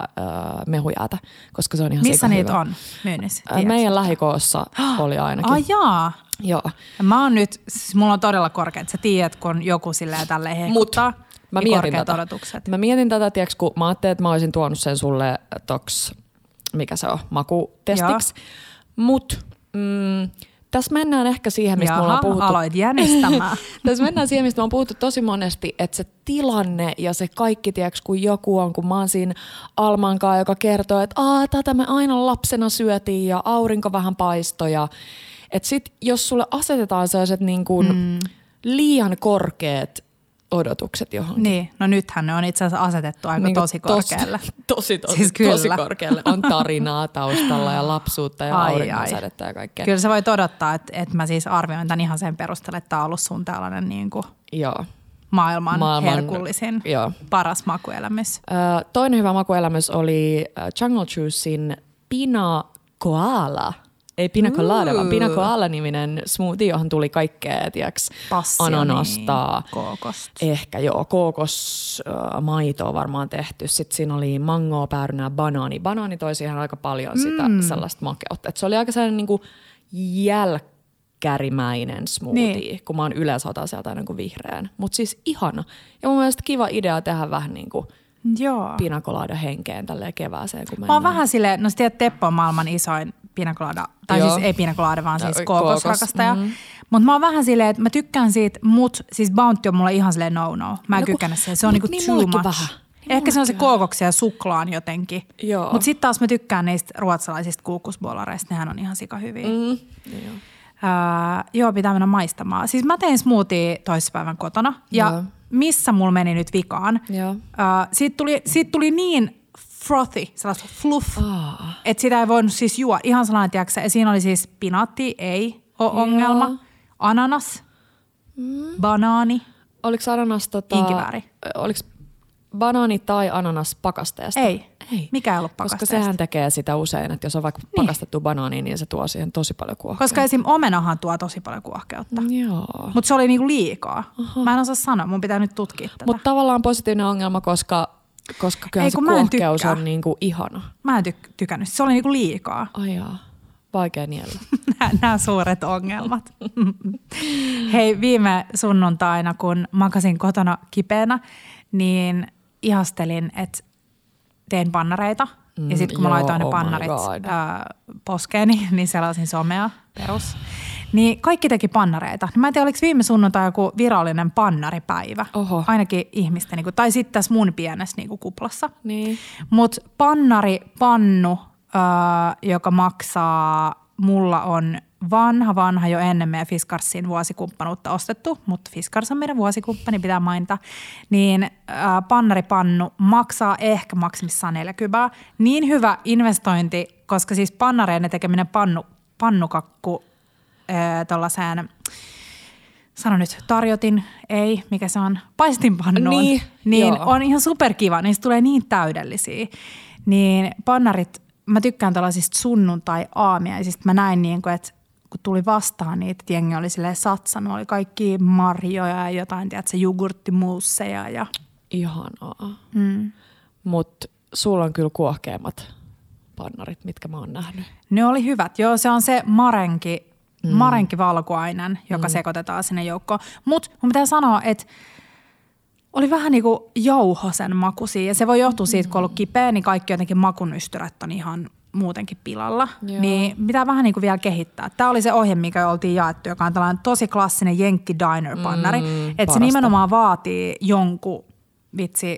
mehujäätä, koska se on ihan Missä niitä hyvä. on myynnissä? Äh, meidän lähikoossa oli ainakin. Ai jaa. Joo. Mä oon nyt, siis mulla on todella korkeat. Sä tiedät, kun joku silleen tälleen hehkuttaa. Mut, mä niin mietin tätä. Odotukset. Mä mietin tätä, tiiäks, kun mä ajattelin, että mä olisin tuonut sen sulle toks, mikä se on, makutestiksi. Mutta Mm, tässä mennään ehkä siihen, mistä Jaha, me ollaan puhuttu. aloit jänistämään. tässä mennään siihen, mistä me on puhuttu tosi monesti, että se tilanne ja se kaikki, tiedätkö, kun joku on, kun mä oon siinä Almankaan, joka kertoo, että Aa, tätä me aina lapsena syötiin ja aurinko vähän paistoi. Ja, että sit, jos sulle asetetaan sellaiset niin kuin mm. liian korkeat odotukset johonkin. Niin, no nythän ne on itse asiassa asetettu aika niin tosi korkealle. Tosi, tosi, siis kyllä. tosi korkealle. On tarinaa taustalla ja lapsuutta ja auringonsädettä ja kaikkea. Kyllä se voi odottaa, että, että mä siis arvioin tämän ihan sen perusteella, että tämä on ollut sun tällainen niin kuin Joo. Maailman, maailman herkullisin, joo. paras makuelämys. Toinen hyvä makuelämys oli Jungle Juicein Pina Koala – ei pina colada, vaan pina colada-niminen smoothie, johon tuli kaikkea, tiiäks, ananasta. Kookosta. Ehkä joo, kookosmaitoa äh, varmaan tehty. Sitten siinä oli mangoa, päärynää, banaani. Banaani toi siihen aika paljon sitä mm. sellaista makeutta. Et se oli aika sellainen niinku jälkkärimäinen smoothie, niin. kun mä oon yleensä otan sieltä aina kuin vihreän. Mutta siis ihana. Ja mun mielestä kiva idea tehdä vähän niin kuin Joo. pinakolada henkeen tälle kevääseen. Kun mä oon vähän silleen, no sä tiedät, Teppo on maailman isoin pinakolada, tai Joo. siis ei pinakolada, vaan siis kookosrakastaja. Mm. Mutta mä oon vähän silleen, että mä tykkään siitä, mut siis Bounty on mulle ihan silleen no-no. Mä en no, siihen, se on niinku niin too much. Vähän. Niin Ehkä se on se kookoksia ja suklaan jotenkin. Mutta sitten taas mä tykkään niistä ruotsalaisista kuukkusbolareista, nehän on ihan sika hyviä. Mm. Joo. Uh, joo, pitää mennä maistamaan. Siis mä tein smoothie toissapäivän kotona ja joo. Missä mulla meni nyt vikaan. Joo. Uh, siitä, tuli, siitä tuli niin frothy, sellaista fluff, oh. että sitä ei voinut siis juo. Ihan sellainen, tiedätkö, ja siinä oli siis pinaatti, ei ole ongelma. Ananas, mm. banaani. Oliko ananas tota... Inkivääri. Oliko banaani tai ananas pakasteesta? Ei. ei. Mikä ei ollut pakasteesta? Koska sehän tekee sitä usein, että jos on vaikka niin. pakastettu banaani, niin se tuo siihen tosi paljon kuohkeutta. Koska esim. omenahan tuo tosi paljon kuohkeutta. Joo. Mutta se oli niinku liikaa. Aha. Mä en osaa sanoa, mun pitää nyt tutkia tätä. Mutta tavallaan positiivinen ongelma, koska koska kyllä se kuohkeus on niinku ihana. Mä en tyk- tykännyt. Se oli niinku liikaa. Ai jaa. Vaikea niellä. Nämä suuret ongelmat. Hei, viime sunnuntaina, kun makasin kotona kipeänä, niin ihastelin, että teen pannareita. Mm, ja sitten kun joo, mä laitoin ne oh pannarit ää, poskeeni, niin selasin somea perus. Niin kaikki teki pannareita. Mä en tiedä, oliko viime sunnuntai joku virallinen pannaripäivä. Oho. Ainakin ihmisten, niin kuin, tai sitten tässä mun pienessä niin kuin kuplassa. Niin. Mutta pannari, pannu, joka maksaa, mulla on vanha, vanha jo ennen meidän Fiskarsin vuosikumppanuutta ostettu, mutta Fiskars on meidän vuosikumppani, pitää mainita, niin äh, pannaripannu maksaa ehkä maksimissaan 40. Niin hyvä investointi, koska siis pannareiden tekeminen pannu, pannukakku tuollaiseen, sano nyt, tarjotin, ei, mikä se on, paistinpannuun, niin, niin on ihan superkiva, niistä tulee niin täydellisiä. Niin pannarit, mä tykkään tällaisista sunnuntai-aamiaisista. Mä näin niin kuin, että kun tuli vastaan niitä, että jengi oli silleen satsannut, oli kaikki marjoja ja jotain, tiedätkö, jogurttimuusseja ja... Ihanaa. Mm. Mutta sulla on kyllä kuohkeammat pannarit, mitkä mä oon nähnyt. Ne oli hyvät. Joo, se on se marenki mm. marenki valkuainen, joka mm. sekoitetaan sinne joukkoon. Mutta mun pitää sanoa, että oli vähän niin kuin jauhosen makuisia. Ja se voi johtua siitä, kun on ollut kipeä, niin kaikki jotenkin makunystyrät on ihan muutenkin pilalla. Joo. Niin pitää vähän niin kuin vielä kehittää. Tämä oli se ohje, mikä oltiin jaettu, joka on tällainen tosi klassinen Jenkki Diner-pannari. Mm, että se parasta. nimenomaan vaatii jonkun vitsi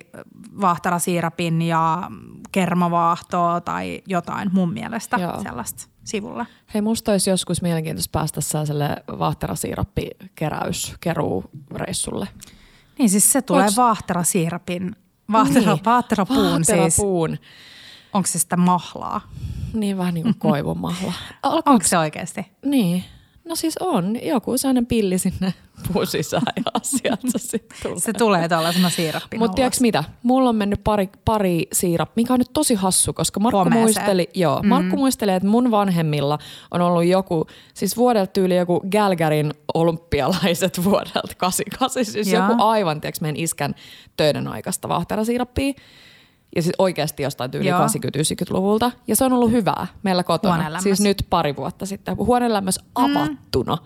vahtarasiirapin ja kermavaahtoa tai jotain mun mielestä Joo. sellaista sivulle. Hei, musta olisi joskus mielenkiintoista päästä sellaiselle vaahterasiirappi-keräyskeruureissulle. Niin siis se tulee Onks- vahtarasiirapin, vahtera, Niin. vahterapuun siis. Onko se sitä mahlaa? Niin vähän niin kuin koivumahla. Onko se oikeasti? Niin. No siis on. Joku sellainen pilli sinne puun sisään ja sieltä se sitten tulee. Se tulee tuollaisena siirappina Mutta tiedätkö mitä? Mulla on mennyt pari, pari siirap, mikä on nyt tosi hassu, koska Markku muisteli, joo, Markku muisteli, että mun vanhemmilla on ollut joku, siis vuodelta tyyli joku Gälgärin olympialaiset vuodelta 88, siis Joo. joku aivan, tiedätkö, meidän iskän töiden aikaista vahterasiirappia. Ja siis oikeasti jostain tyyli Joo. 80-90-luvulta. Ja se on ollut hyvää meillä kotona. Siis nyt pari vuotta sitten. Huonelämmössä avattuna.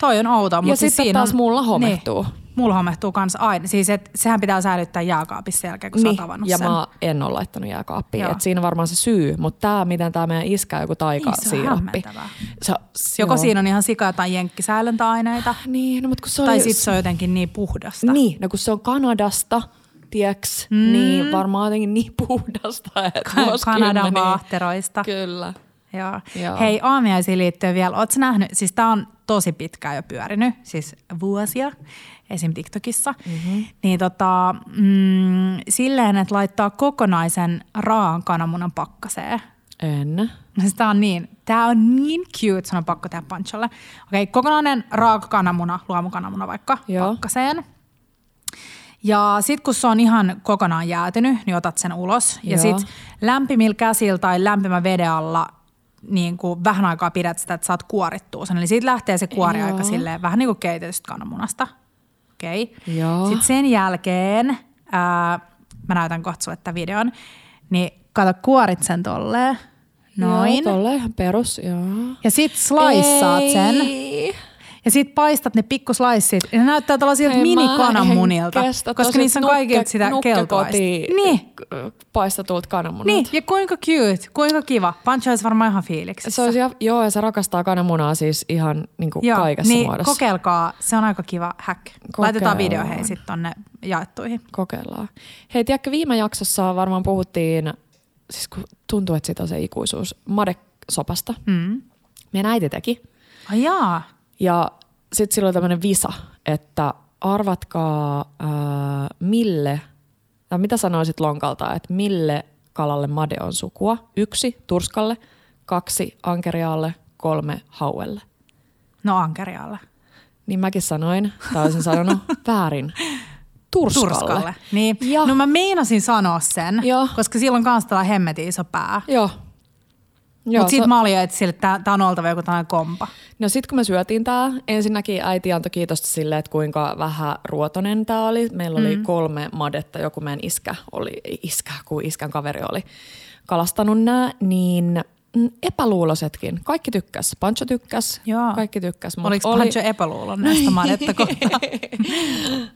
Toi on outoa, mutta siis sitten siinä taas on, mulla homehtuu. Niin, mulla homehtuu kans aina. Siis et, sehän pitää säilyttää jääkaapissa sen jälkeen, kun sä oot Niin, ja sen. mä en ole laittanut jääkaappiin. Joo. Et siinä on varmaan se syy, mutta tämä, miten tämä meidän iskä on joku Niin, se on hämmentävää. se, Joko joo. siinä on ihan sika jotain jenkkisäilöntäaineita, Niin, no, mutta kun se tai oli, sitten se on jotenkin niin puhdasta. Niin, no kun se on Kanadasta, tieks, mm. niin varmaan jotenkin niin puhdasta, että Kanadan vaahteroista. Kyllä. Joo. Joo. Hei, aamiaisiin liittyen vielä, ootko nähnyt, siis tää on tosi pitkään jo pyörinyt, siis vuosia, esim. TikTokissa, mm-hmm. niin tota, mm, silleen, että laittaa kokonaisen raan kananmunan pakkaseen. En. Siis tää on niin, tää on niin cute, sun on pakko tehdä pancholle. Okei, kokonainen raaka kananmuna, luomukananmuna vaikka, Joo. pakkaseen. Ja sit kun se on ihan kokonaan jäätynyt, niin otat sen ulos. Ja Joo. sit lämpimillä käsillä tai lämpimän veden alla niin kuin vähän aikaa pidät sitä, että saat kuorittua sen. Eli siitä lähtee se kuori aika silleen, vähän niin kuin keitetystä kananmunasta. Okei. Joo. Sitten sen jälkeen, ää, mä näytän kohta sulle tämän videon, niin kato kuorit sen tolleen. Noin. Joo, tolle ihan perus, joo. Ja sit sliceaat sen. Ja sit paistat ne pikkusliceit. Ja ne näyttää tällaisilta minikananmunilta. Koska niissä on kaikilta sitä keltaista. Niin. Paistatulta kananmunat. Niin, ja kuinka cute, kuinka kiva. Pancho olisi varmaan ihan fiiliksissä. Se olisi, joo, ja se rakastaa kananmunaa siis ihan niin kuin Joo, kaikessa niin muodossa. kokeilkaa, se on aika kiva hack. Laitetaan video Kokeillaan. hei sitten tonne jaettuihin. Kokeillaan. Hei, tiedätkö, viime jaksossa varmaan puhuttiin, siis kun tuntuu, että siitä on se ikuisuus, madesopasta. Mm. Meidän äiti teki. Ai jaa. Ja sitten sillä oli tämmöinen visa, että arvatkaa ää, mille, tai mitä sanoisit lonkalta, että mille kalalle made on sukua? Yksi, turskalle, kaksi, ankeriaalle, kolme, hauelle. No ankerialle. Niin mäkin sanoin, tai olisin sanonut väärin, turskalle. Turskalle. Niin. Ja- No mä meinasin sanoa sen, Joo. koska silloin kanssa tällä hemmetin iso pää. Joo. Mutta se- sitten mä olin, että sille, että tää on oltava joku tällainen kompa. No sitten kun me syötiin tää, ensinnäkin äiti antoi kiitosta sille, että kuinka vähän ruotonen tää oli. Meillä oli mm. kolme madetta, joku meidän iskä oli, iskä, kun iskän kaveri oli kalastanut nää, niin mm, epäluuloisetkin. Kaikki tykkäs. Pancho tykkäs, Joo. kaikki tykkäs. mut Oliko oli, Pancho epäluulon näistä kohtaan?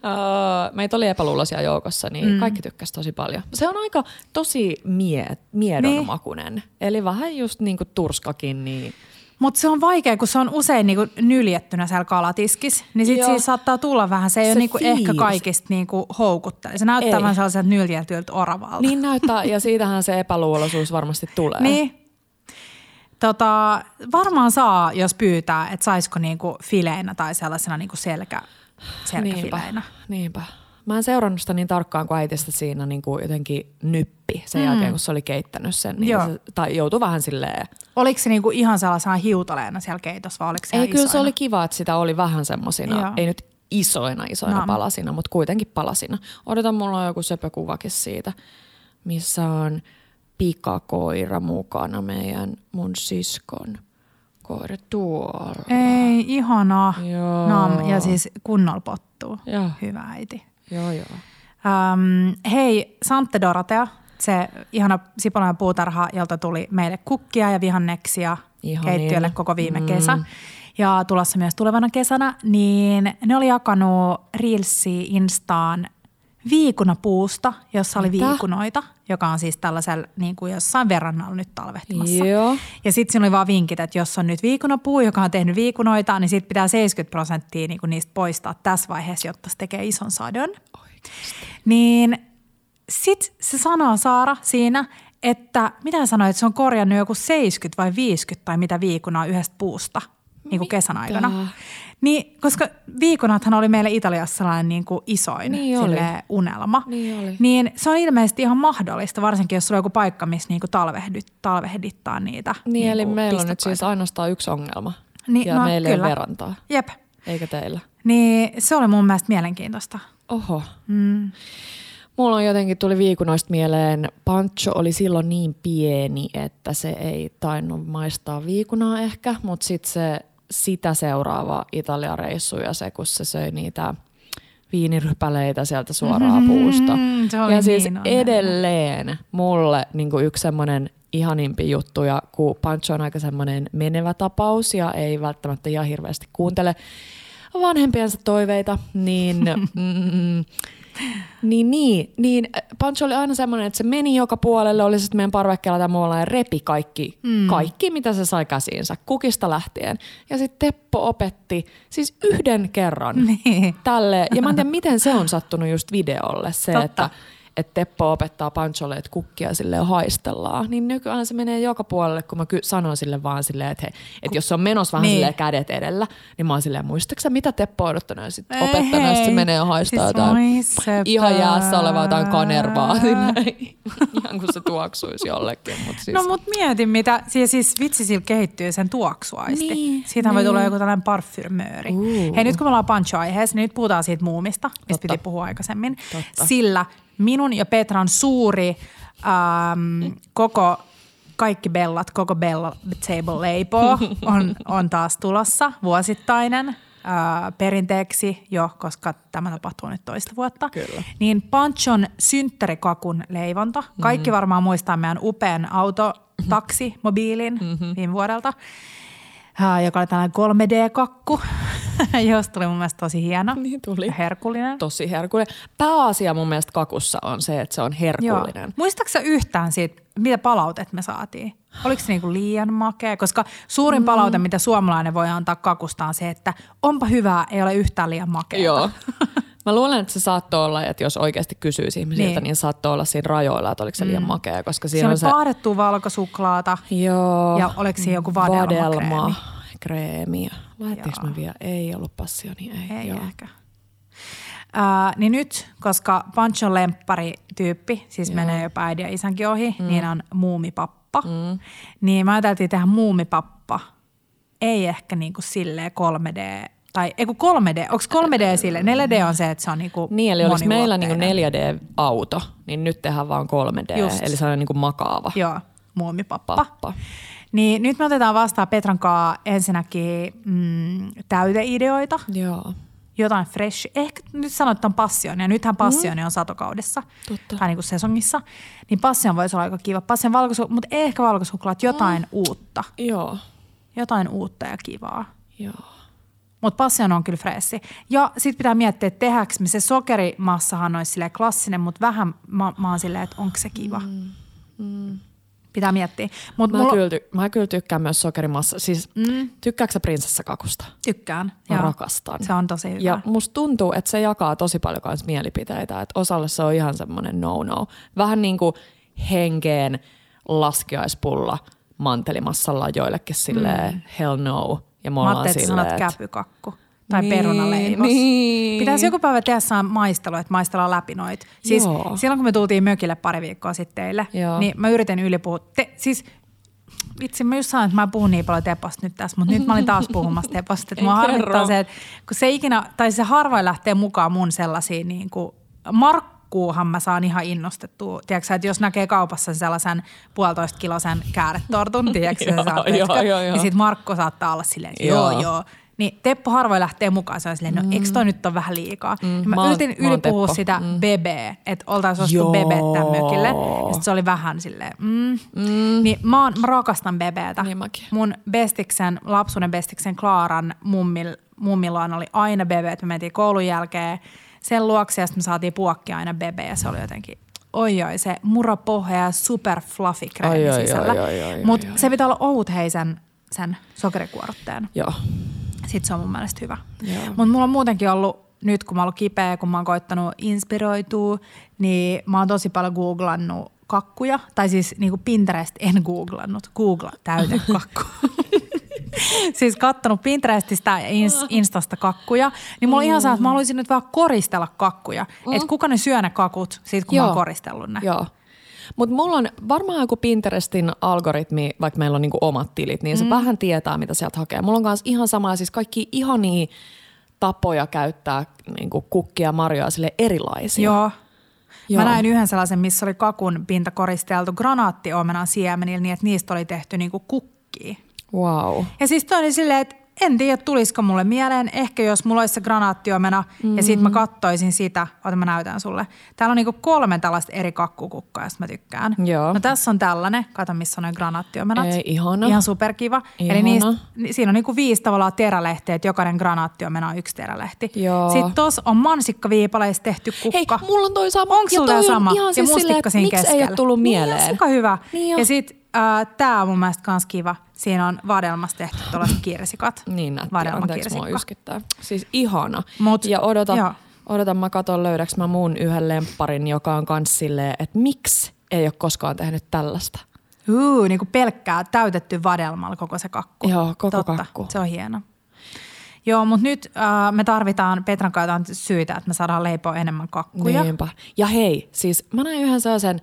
Uh, meitä oli epäluuloisia joukossa, niin mm. kaikki tykkäs tosi paljon. Se on aika tosi mie, miedon Niin. niin. Eli vähän just niin kuin turskakin, niin Mutta se on vaikea, kun se on usein niinku nyljettynä siellä kalatiskis, niin sit siinä saattaa tulla vähän, se ei Se ole niinku ehkä fiilis. kaikista niinku houkuttele. Se näyttää Ei. vähän sellaiselta nyljetyltä oravalta. Niin näyttää, ja siitähän se epäluuloisuus varmasti tulee. Niin. Tota, varmaan saa, jos pyytää, että saisiko niinku fileinä tai sellaisena niinku selkä, selkäfileinä. Niinpä, niinpä. Mä en seurannut sitä niin tarkkaan, kun äitistä siinä niin kuin jotenkin nyppi sen mm. jälkeen, kun se oli keittänyt sen. Niin Joo. se, tai joutui vähän silleen. Oliko se niinku ihan sellaisena hiutaleena siellä keitossa vai oliko se Ei, kyllä se isoina? oli kiva, että sitä oli vähän semmosina, Joo. ei nyt isoina isoina no. palasina, mutta kuitenkin palasina. Odotan, mulla on joku söpökuvakin siitä, missä on pikakoira mukana meidän mun siskon koira tuolla. Ei, ihanaa. Joo. Nam, ja siis kunnolla pottuu. Joo. Hyvä äiti. Joo, joo. Um, hei, Santte Dorotea, se ihana Sipolan ja puutarha, jolta tuli meille kukkia ja vihanneksia Ihania. keittiölle koko viime mm. kesä. Ja tulossa myös tulevana kesänä, niin ne oli jakanut Reelsi Instaan viikunapuusta, jossa oli Mitä? viikunoita, joka on siis tällaisella niin kuin jossain verrannalla nyt talvehtimassa. Joo. Ja sitten siinä oli vaan vinkit, että jos on nyt viikunapuu, joka on tehnyt viikunoita, niin sitten pitää 70 prosenttia niin kuin niistä poistaa tässä vaiheessa, jotta se tekee ison sadon. Niin sitten se sanoo Saara siinä, että mitä hän sanoi, että se on korjannut joku 70 vai 50 tai mitä viikunaa yhdestä puusta niin kuin kesän aikana. Niin, koska viikunathan oli meille Italiassa sellainen niin kuin isoin Niin oli. silleen unelma. Niin oli. Niin se on ilmeisesti ihan mahdollista, varsinkin jos sulla on joku paikka, missä niinku talvehdit, talvehdittaa niitä. Niin, eli niinku meillä on nyt siis ainoastaan yksi ongelma. Niin, ja no, meillä ei kyllä. ole verrantaa. Jep. Eikä teillä. Niin se oli mun mielestä mielenkiintoista. Oho. Mm. Mulla on jotenkin tuli viikunoista mieleen, Pancho oli silloin niin pieni, että se ei tainnut maistaa viikunaa ehkä, mutta sitten se sitä seuraava Italia-reissu ja se, kun se söi niitä viinirypäleitä sieltä suoraan puusta. Mm, se oli ja siis niin edelleen mulle niin yksi semmoinen ihanimpi juttu, ja kun Pancho on aika semmoinen menevä tapaus ja ei välttämättä ihan hirveästi kuuntele vanhempiensa toiveita, niin, mm, niin, niin, niin Pancho oli aina semmoinen, että se meni joka puolelle, oli sitten meidän parvekkeella tai muualla ja repi kaikki, mm. kaikki, mitä se sai käsiinsä, kukista lähtien. Ja sitten Teppo opetti siis yhden kerran Niin. tälle, ja mä en tiedä miten se on sattunut just videolle, se, Totta. että että Teppo opettaa Pancholle, että kukkia sille haistellaan, niin nykyään se menee joka puolelle, kun mä ky- sanon sille vaan silleen, että, he, että jos se on menossa vähän Niin. niin. silleen kädet edellä, niin mä oon silleen, muistatko mitä Teppo odottanut ja sit Ei, opettanut, sit se hei. menee ja haistaa Siis jotain voi ihan jäässä olevaa jotain kanervaa, silleen, ihan kuin se tuoksuisi jollekin. Mut siis, No mut mieti mitä, siis, siis vitsi sillä kehittyy sen tuoksuaisti. Niin, Siitä voi niin. tulla joku tällainen parfymööri. Uu. Hei nyt kun me ollaan pancho-aiheessa, niin nyt puhutaan siitä muumista, mistä Totta. piti puhua aikaisemmin. Totta. Sillä minun ja Petran suuri ähm, koko kaikki bellat, koko Bella Table Leipoo on, on taas tulossa vuosittainen äh, perinteeksi jo, koska tämä tapahtuu nyt toista vuotta. Kyllä. Niin Panchon synttärikakun leivonta. Kaikki varmaan muistaa meidän upean autotaksi, mobiilin viime vuodelta, joka oli tällainen 3D-kakku, josta tuli mun mielestä tosi hieno Niin tuli. ja herkullinen. tosi herkullinen. Pääasia mun mielestä kakussa on se, että se on herkullinen. Muistaaksä sä yhtään siitä, mitä palautet me saatiin? Oliko se niinku liian makea? Koska suurin mm. palaute, mitä suomalainen voi antaa kakusta on se, että onpa hyvää, ei ole yhtään liian makea. Joo. Mä luulen, että se saattoi olla, että jos oikeasti kysyisi ihmisiltä, Niin. niin, niin saattoi olla siinä rajoilla, että oliko se liian makea, koska Siinä siinä oli on se... paadettua valkosuklaata. Joo. Ja oliko siinä joku? Vadelma, kreemi. Laitettiinko Joo. me vielä? Ei ollut passioni, ei. Ei joo. ehkä. Ää, niin nyt, koska Panchon lemppari-tyyppi, siis Joo. menee jopa äidin ja isänkin ohi, mm. niin on muumipappa. Mm. Niin mä ajateltiin tehdä muumipappa. Ei ehkä niinku silleen 3D, tai ei kun 3D, onko 3D sille? 4D on se, että se on niinku Niin, eli olisi meillä niinku moniulotteinen. 4D-auto, niin nyt tehdään vaan 3D, Just. eli sellainen niinku makaava Joo, muumipappa. pappa. Niin nyt me otetaan vastaan Petran kanssa ensinnäkin mm, täyteideoita. Joo. jotain fresh. Ehkä nyt sanoit ton passion, ja nythän passioni on satokaudessa. Mm. Totta. Tai niin kuin sesongissa. Niin passion voisi olla aika kiva. Passion valkosu, mutta ehkä valkosuklaat jotain Mm. uutta. Joo. Jotain uutta ja kivaa. Joo. Mutta passion on kyllä freessi. Ja sitten pitää miettiä, että tehdäänkö me se sokerimassahan olisi klassinen, mutta vähän mä, mä oon silleen, että onko se kiva. Mm. Pitää miettiä. Mut Mä, mulla, kyllä, ty- mä kyllä tykkään myös sokerimassa. Siis mm. tykkääkö sä prinsessakakusta? tykkään. Mä Joo. rakastan. Se on tosi hyvä. Ja musta tuntuu, että se jakaa tosi paljon kans mielipiteitä, että osalle se on ihan semmoinen no-no. Vähän niin kuin henkeen laskiaispulla mantelimassalla joillekin silleen mm. hell no. Ja Mä ajattelin, että sanot että käpykakku tai Niin, perunaleivos. niin. Pitäisi joku päivä tehdä saa maistelua, että maistellaan läpi noit. Siis Joo. silloin kun me tultiin mökille pari viikkoa sitten teille, Joo. niin mä yritin ylipuhua. Te, siis vitsi, mä just sanoin, että mä puhun niin paljon Teposta nyt tässä, mutta nyt mä olin taas puhumassa Teposta. Että mua harmittaa se, että kun se ikinä, tai se harvoin lähtee mukaan mun sellaisiin niin kuin, Markkuuhan mä saan ihan innostettua. Tiedätkö että jos näkee kaupassa sellaisen puolitoista kilosen kääretortun, tiedätkö Joo, oot, joo, joo, joo. niin sit Markko saattaa olla silleen, että joo, Joo. Niin Teppo harvoin lähtee mukaan. Se on silleen, no mm. eikö toi nyt ole vähän liikaa? Mm. Mä, Mä yritin ylipuhua sitä mm. bebeä, että oltaisiin ostu tämän mökille. Ja se oli vähän silleen, mm. Mm. Niin mä, oon, mä rakastan bebeätä. Niin mäkin. Mun bestiksen, lapsuuden bestiksen Klaaran mummil, mummillaan oli aina bebe, että me mentiin koulun jälkeen sen luokse ja sitten me saatiin puokkia aina bebe ja se oli jotenkin oi oi, se murapohja ja super fluffy kreemi sisällä. Mutta se pitää olla outheisen sen sokerikuorutteen. Joo. Sitten se on mun mielestä hyvä. Mutta mulla on muutenkin ollut, nyt kun mä oon ollut kipeä, kun mä oon koittanut inspiroitua, niin mä oon tosi paljon googlannut kakkuja. Tai siis niin kuin Pinterest en googlannut, Google täytekakku. siis kattonut Pinterestistä ja ins- Instasta kakkuja, niin mulla on ihan saa, että mä haluaisin nyt vaan koristella kakkuja. Mm. Että kuka ne syö ne kakut siitä, kun Joo. mä oon koristellut ne. Joo. Mutta mulla on varmaan joku Pinterestin algoritmi, vaikka meillä on niinku omat tilit, niin se mm. vähän tietää, mitä sieltä hakee. Mulla on myös ihan sama, siis kaikki ihania tapoja käyttää niinku kukkia ja marjoja sille erilaisia. Joo. Joo. Mä näin yhden sellaisen, missä oli kakun pinta koristeltu granaattiomenan siemenillä niin, että niistä oli tehty niinku kukkia. Wow. Ja siis toi oli silleen, että en tiedä, tulisiko mulle mieleen. Ehkä jos mulla olisi se granaattiomena mm-hmm. ja sitten mä kattoisin sitä. Ota mä näytän sulle. Täällä on niinku kolme tällaista eri kakkukukkaa, josta mä tykkään. Joo. No tässä on tällainen. Kato, missä on noin granaattiomenat. Ei, ihana. Ihan superkiva. Ihana. Eli niistä, ni- siinä on niinku viisi tavallaan terälehteä, että jokainen granaattiomena on yksi terälehti. Joo. Sitten tuossa on mansikkaviipaleista tehty kukka. Hei, mulla on toi sama. Onko sulla on sama? Ihan ja siis mustikka siinä miksi keskellä. ei ole tullut mieleen? Niin, ihan hyvä. Niin jo. ja sitten äh, tämä on mun mielestä kans kiva. Siinä on vadelmasta tehty tuollaiset kirsikat. Niin nätti, anteeksi mua yskyttää. Siis ihana. Mut, ja odota, joo. odotan mä katon löydäks mä mun yhden lempparin, joka on kans silleen, että miksi ei ole koskaan tehnyt tällaista. Uu, niin kuin pelkkää täytetty vadelmalla koko se kakku. Joo, koko Totta, kakku. se on hieno. Joo, mutta nyt äh, me tarvitaan Petran kanssa jotain syitä, että me saadaan leipoa enemmän kakkuja. Niinpä. Ja hei, siis mä näin yhden sellaisen,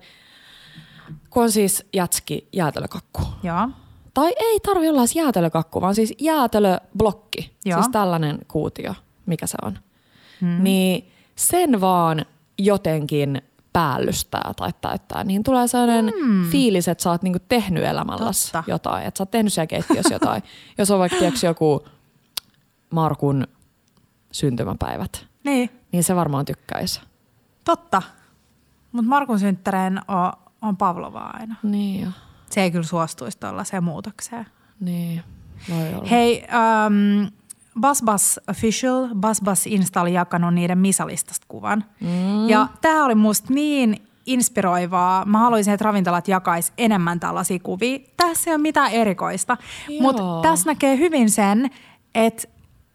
kun on siis jätski jäätelökakku. Joo, Tai ei tarvi olla edes jäätelökakku, vaan siis jäätelöblokki. Joo. Siis tällainen kuutio, mikä se on. Hmm. Niin sen vaan jotenkin päällystää tai täyttää, niin tulee sellainen hmm. fiilis, että sä oot niinku tehnyt elämälläsi Totta. jotain. Että sä oot tehnyt siellä keittiössä jotain. Jos on vaikka tiiäks, joku Markun syntymäpäivät, niin, niin se varmaan tykkäisi. totta. Mutta Markun synttäreen on, on Pavlova aina. Niin jo. Se ei kyllä suostuisi tuollaiseen muutokseen. Niin, voi olla. Hei, um, BuzzBuzz Official, BuzzBuzz Insta oli jakanut niiden Misalistasta kuvan. Mm. Ja tämä oli musta niin inspiroivaa. Mä haluaisin, että ravintolat jakais enemmän tällaisia kuvia. Tässä ei ole mitään erikoista, mutta tässä näkee hyvin sen, että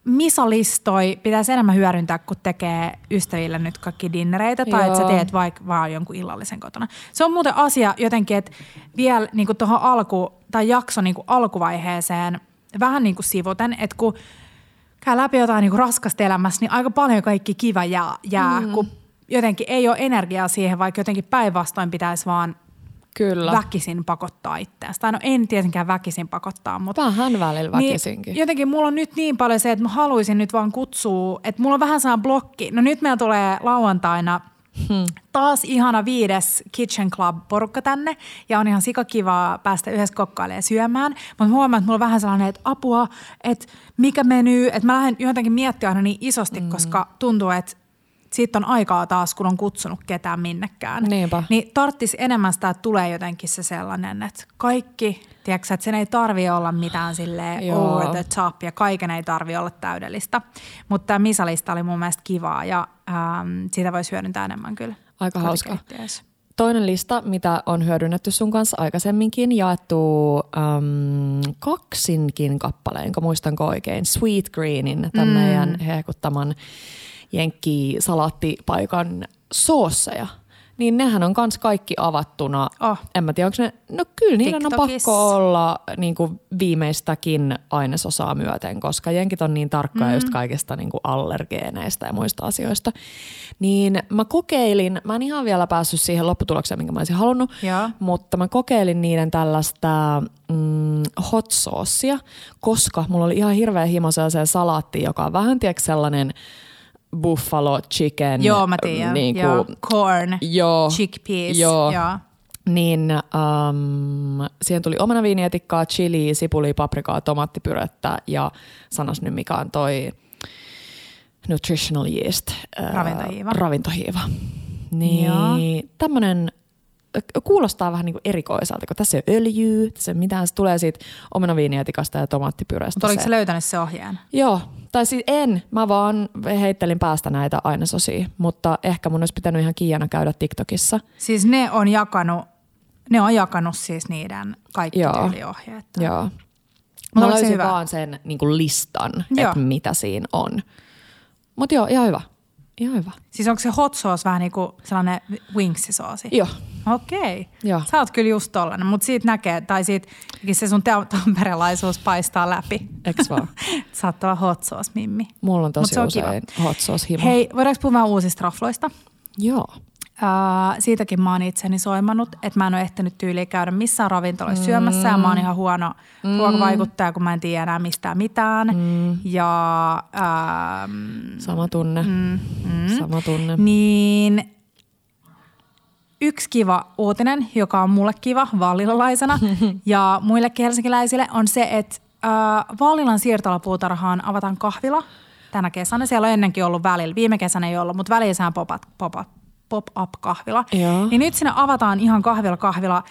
Misalistoi pitäisi enemmän hyödyntää, kun tekee ystäville nyt kaikki dinnereitä tai että sä teet vaikka vaan jonkun illallisen kotona. Se on muuten asia jotenkin, että vielä niin tuohon alku, tai jakson niin alkuvaiheeseen vähän niin kuin sivuten, että kun käy läpi jotain niin raskasta elämässä, niin aika paljon kaikki kiva jää, jää mm. kun jotenkin ei ole energiaa siihen, vaikka jotenkin päinvastoin pitäisi vaan Kyllä. väkisin pakottaa itseänsä. Tai no en tietenkään väkisin pakottaa, mutta Vähän välillä väkisinkin. niin jotenkin mulla on nyt niin paljon se, että mä haluaisin nyt vaan kutsua, että mulla on vähän saa blokki. No nyt meillä tulee lauantaina hmm. taas ihana viides Kitchen Club-porukka tänne ja on ihan sikakivaa päästä yhdessä kokkailemaan syömään. Mutta huomaan, että mulla on vähän sellainen, että apua, että mikä menee, että mä lähden jotenkin miettimään aina niin isosti, mm. koska tuntuu, että siitä on aikaa taas, kun on kutsunut ketään minnekään. Niinpä. Niin tarttis enemmän sitä, että tulee jotenkin se sellainen, että kaikki, tiedätkö, että sen ei tarvi olla mitään silleen Joo. over the top ja kaiken ei tarvi olla täydellistä. Mutta tämä Misalista oli mun mielestä kivaa ja ähm, siitä voisi hyödyntää enemmän kyllä. Aika hauska. Toinen lista, mitä on hyödynnetty sun kanssa aikaisemminkin, jaettu äm, kaksinkin kappaleen, kun muistanko oikein, Sweet Greenin, tämän mm. meidän hehkuttaman jenkki salaattipaikan soosseja, niin nehän on kans kaikki avattuna. Oh. En mä tiedä, onko ne, no kyllä niillä on pakko olla niin kuin viimeistäkin ainesosaa myöten, koska jenkit on niin tarkkoja mm. just kaikista niin kuin allergeeneistä ja muista asioista. Niin mä kokeilin, mä en ihan vielä päässyt siihen lopputulokseen, minkä mä olisin halunnut, yeah. mutta mä kokeilin niiden tällaista mm, hot saucea, koska mulla oli ihan hirveä himo sellaiseen salaattiin, joka on vähän tiedätkö sellainen – buffalo chicken. Joo, mä tiedän. Niin Joo. kuin, Corn, joo, chickpeas. Joo. Joo. Niin um, siihen tuli omenaviinietikkaa, chili, sipuli, paprikaa, tomaattipyrettä ja sanas nyt mikä on toi nutritional yeast. Ravintohiiva. Ravintohiiva. Niin Joo. tämmönen kuulostaa vähän niin kuin erikoiselta, kun tässä ei ole öljyä, tässä ei ole mitään. Se tulee siitä omenaviinietikasta ja tomaattipyreestä. Mutta oliko se löytänyt se ohjeen? Joo, tai siis en. Mä vaan heittelin päästä näitä ainesosia, mutta ehkä mun olisi pitänyt ihan kiiana käydä TikTokissa. Siis ne on jakanut, ne on jakanut siis niiden kaikki Joo. tyyliohjeet. Joo. Mä se löysin hyvä? vaan sen niin listan, että mitä siinä on. Mutta joo, ihan hyvä. Ihan hyvä. Siis onko se hot sauce vähän niin kuin sellainen wingsisoosi? Joo. Okei. Joo. Sä oot kyllä just tollanen, mutta siitä näkee, tai siitä se sun ta- tamperelaisuus paistaa läpi. Eks vaan? Oot olla hot sauce mimmi. Mulla on Mut tosi se on usein hot sauce himo. Hei, voidaanko puhua vähän uusista rafloista? Joo. Uh, siitäkin mä oon itseni soimannut, että mä en ole ehtinyt tyyliin käydä missään ravintolassa mm. syömässä ja mä oon ihan huono mm. ruokavaikuttaja, kun mä en tiedä enää mistään mitään. Mm. Ja ähm, Sama tunne. Mm. Mm. Sama tunne. niin yksi kiva uutinen, joka on mulle kiva vallilalaisena ja muillekin helsinkiläisille, on se, että äh, Vallilan siirtolapuutarhaan avataan kahvila tänä kesänä. Siellä on ennenkin ollut välillä. Viime kesänä ei ollut, mutta välillä se on pop-up, pop-up, pop-up kahvila. Joo. Niin nyt sinne avataan ihan kahvila kahvila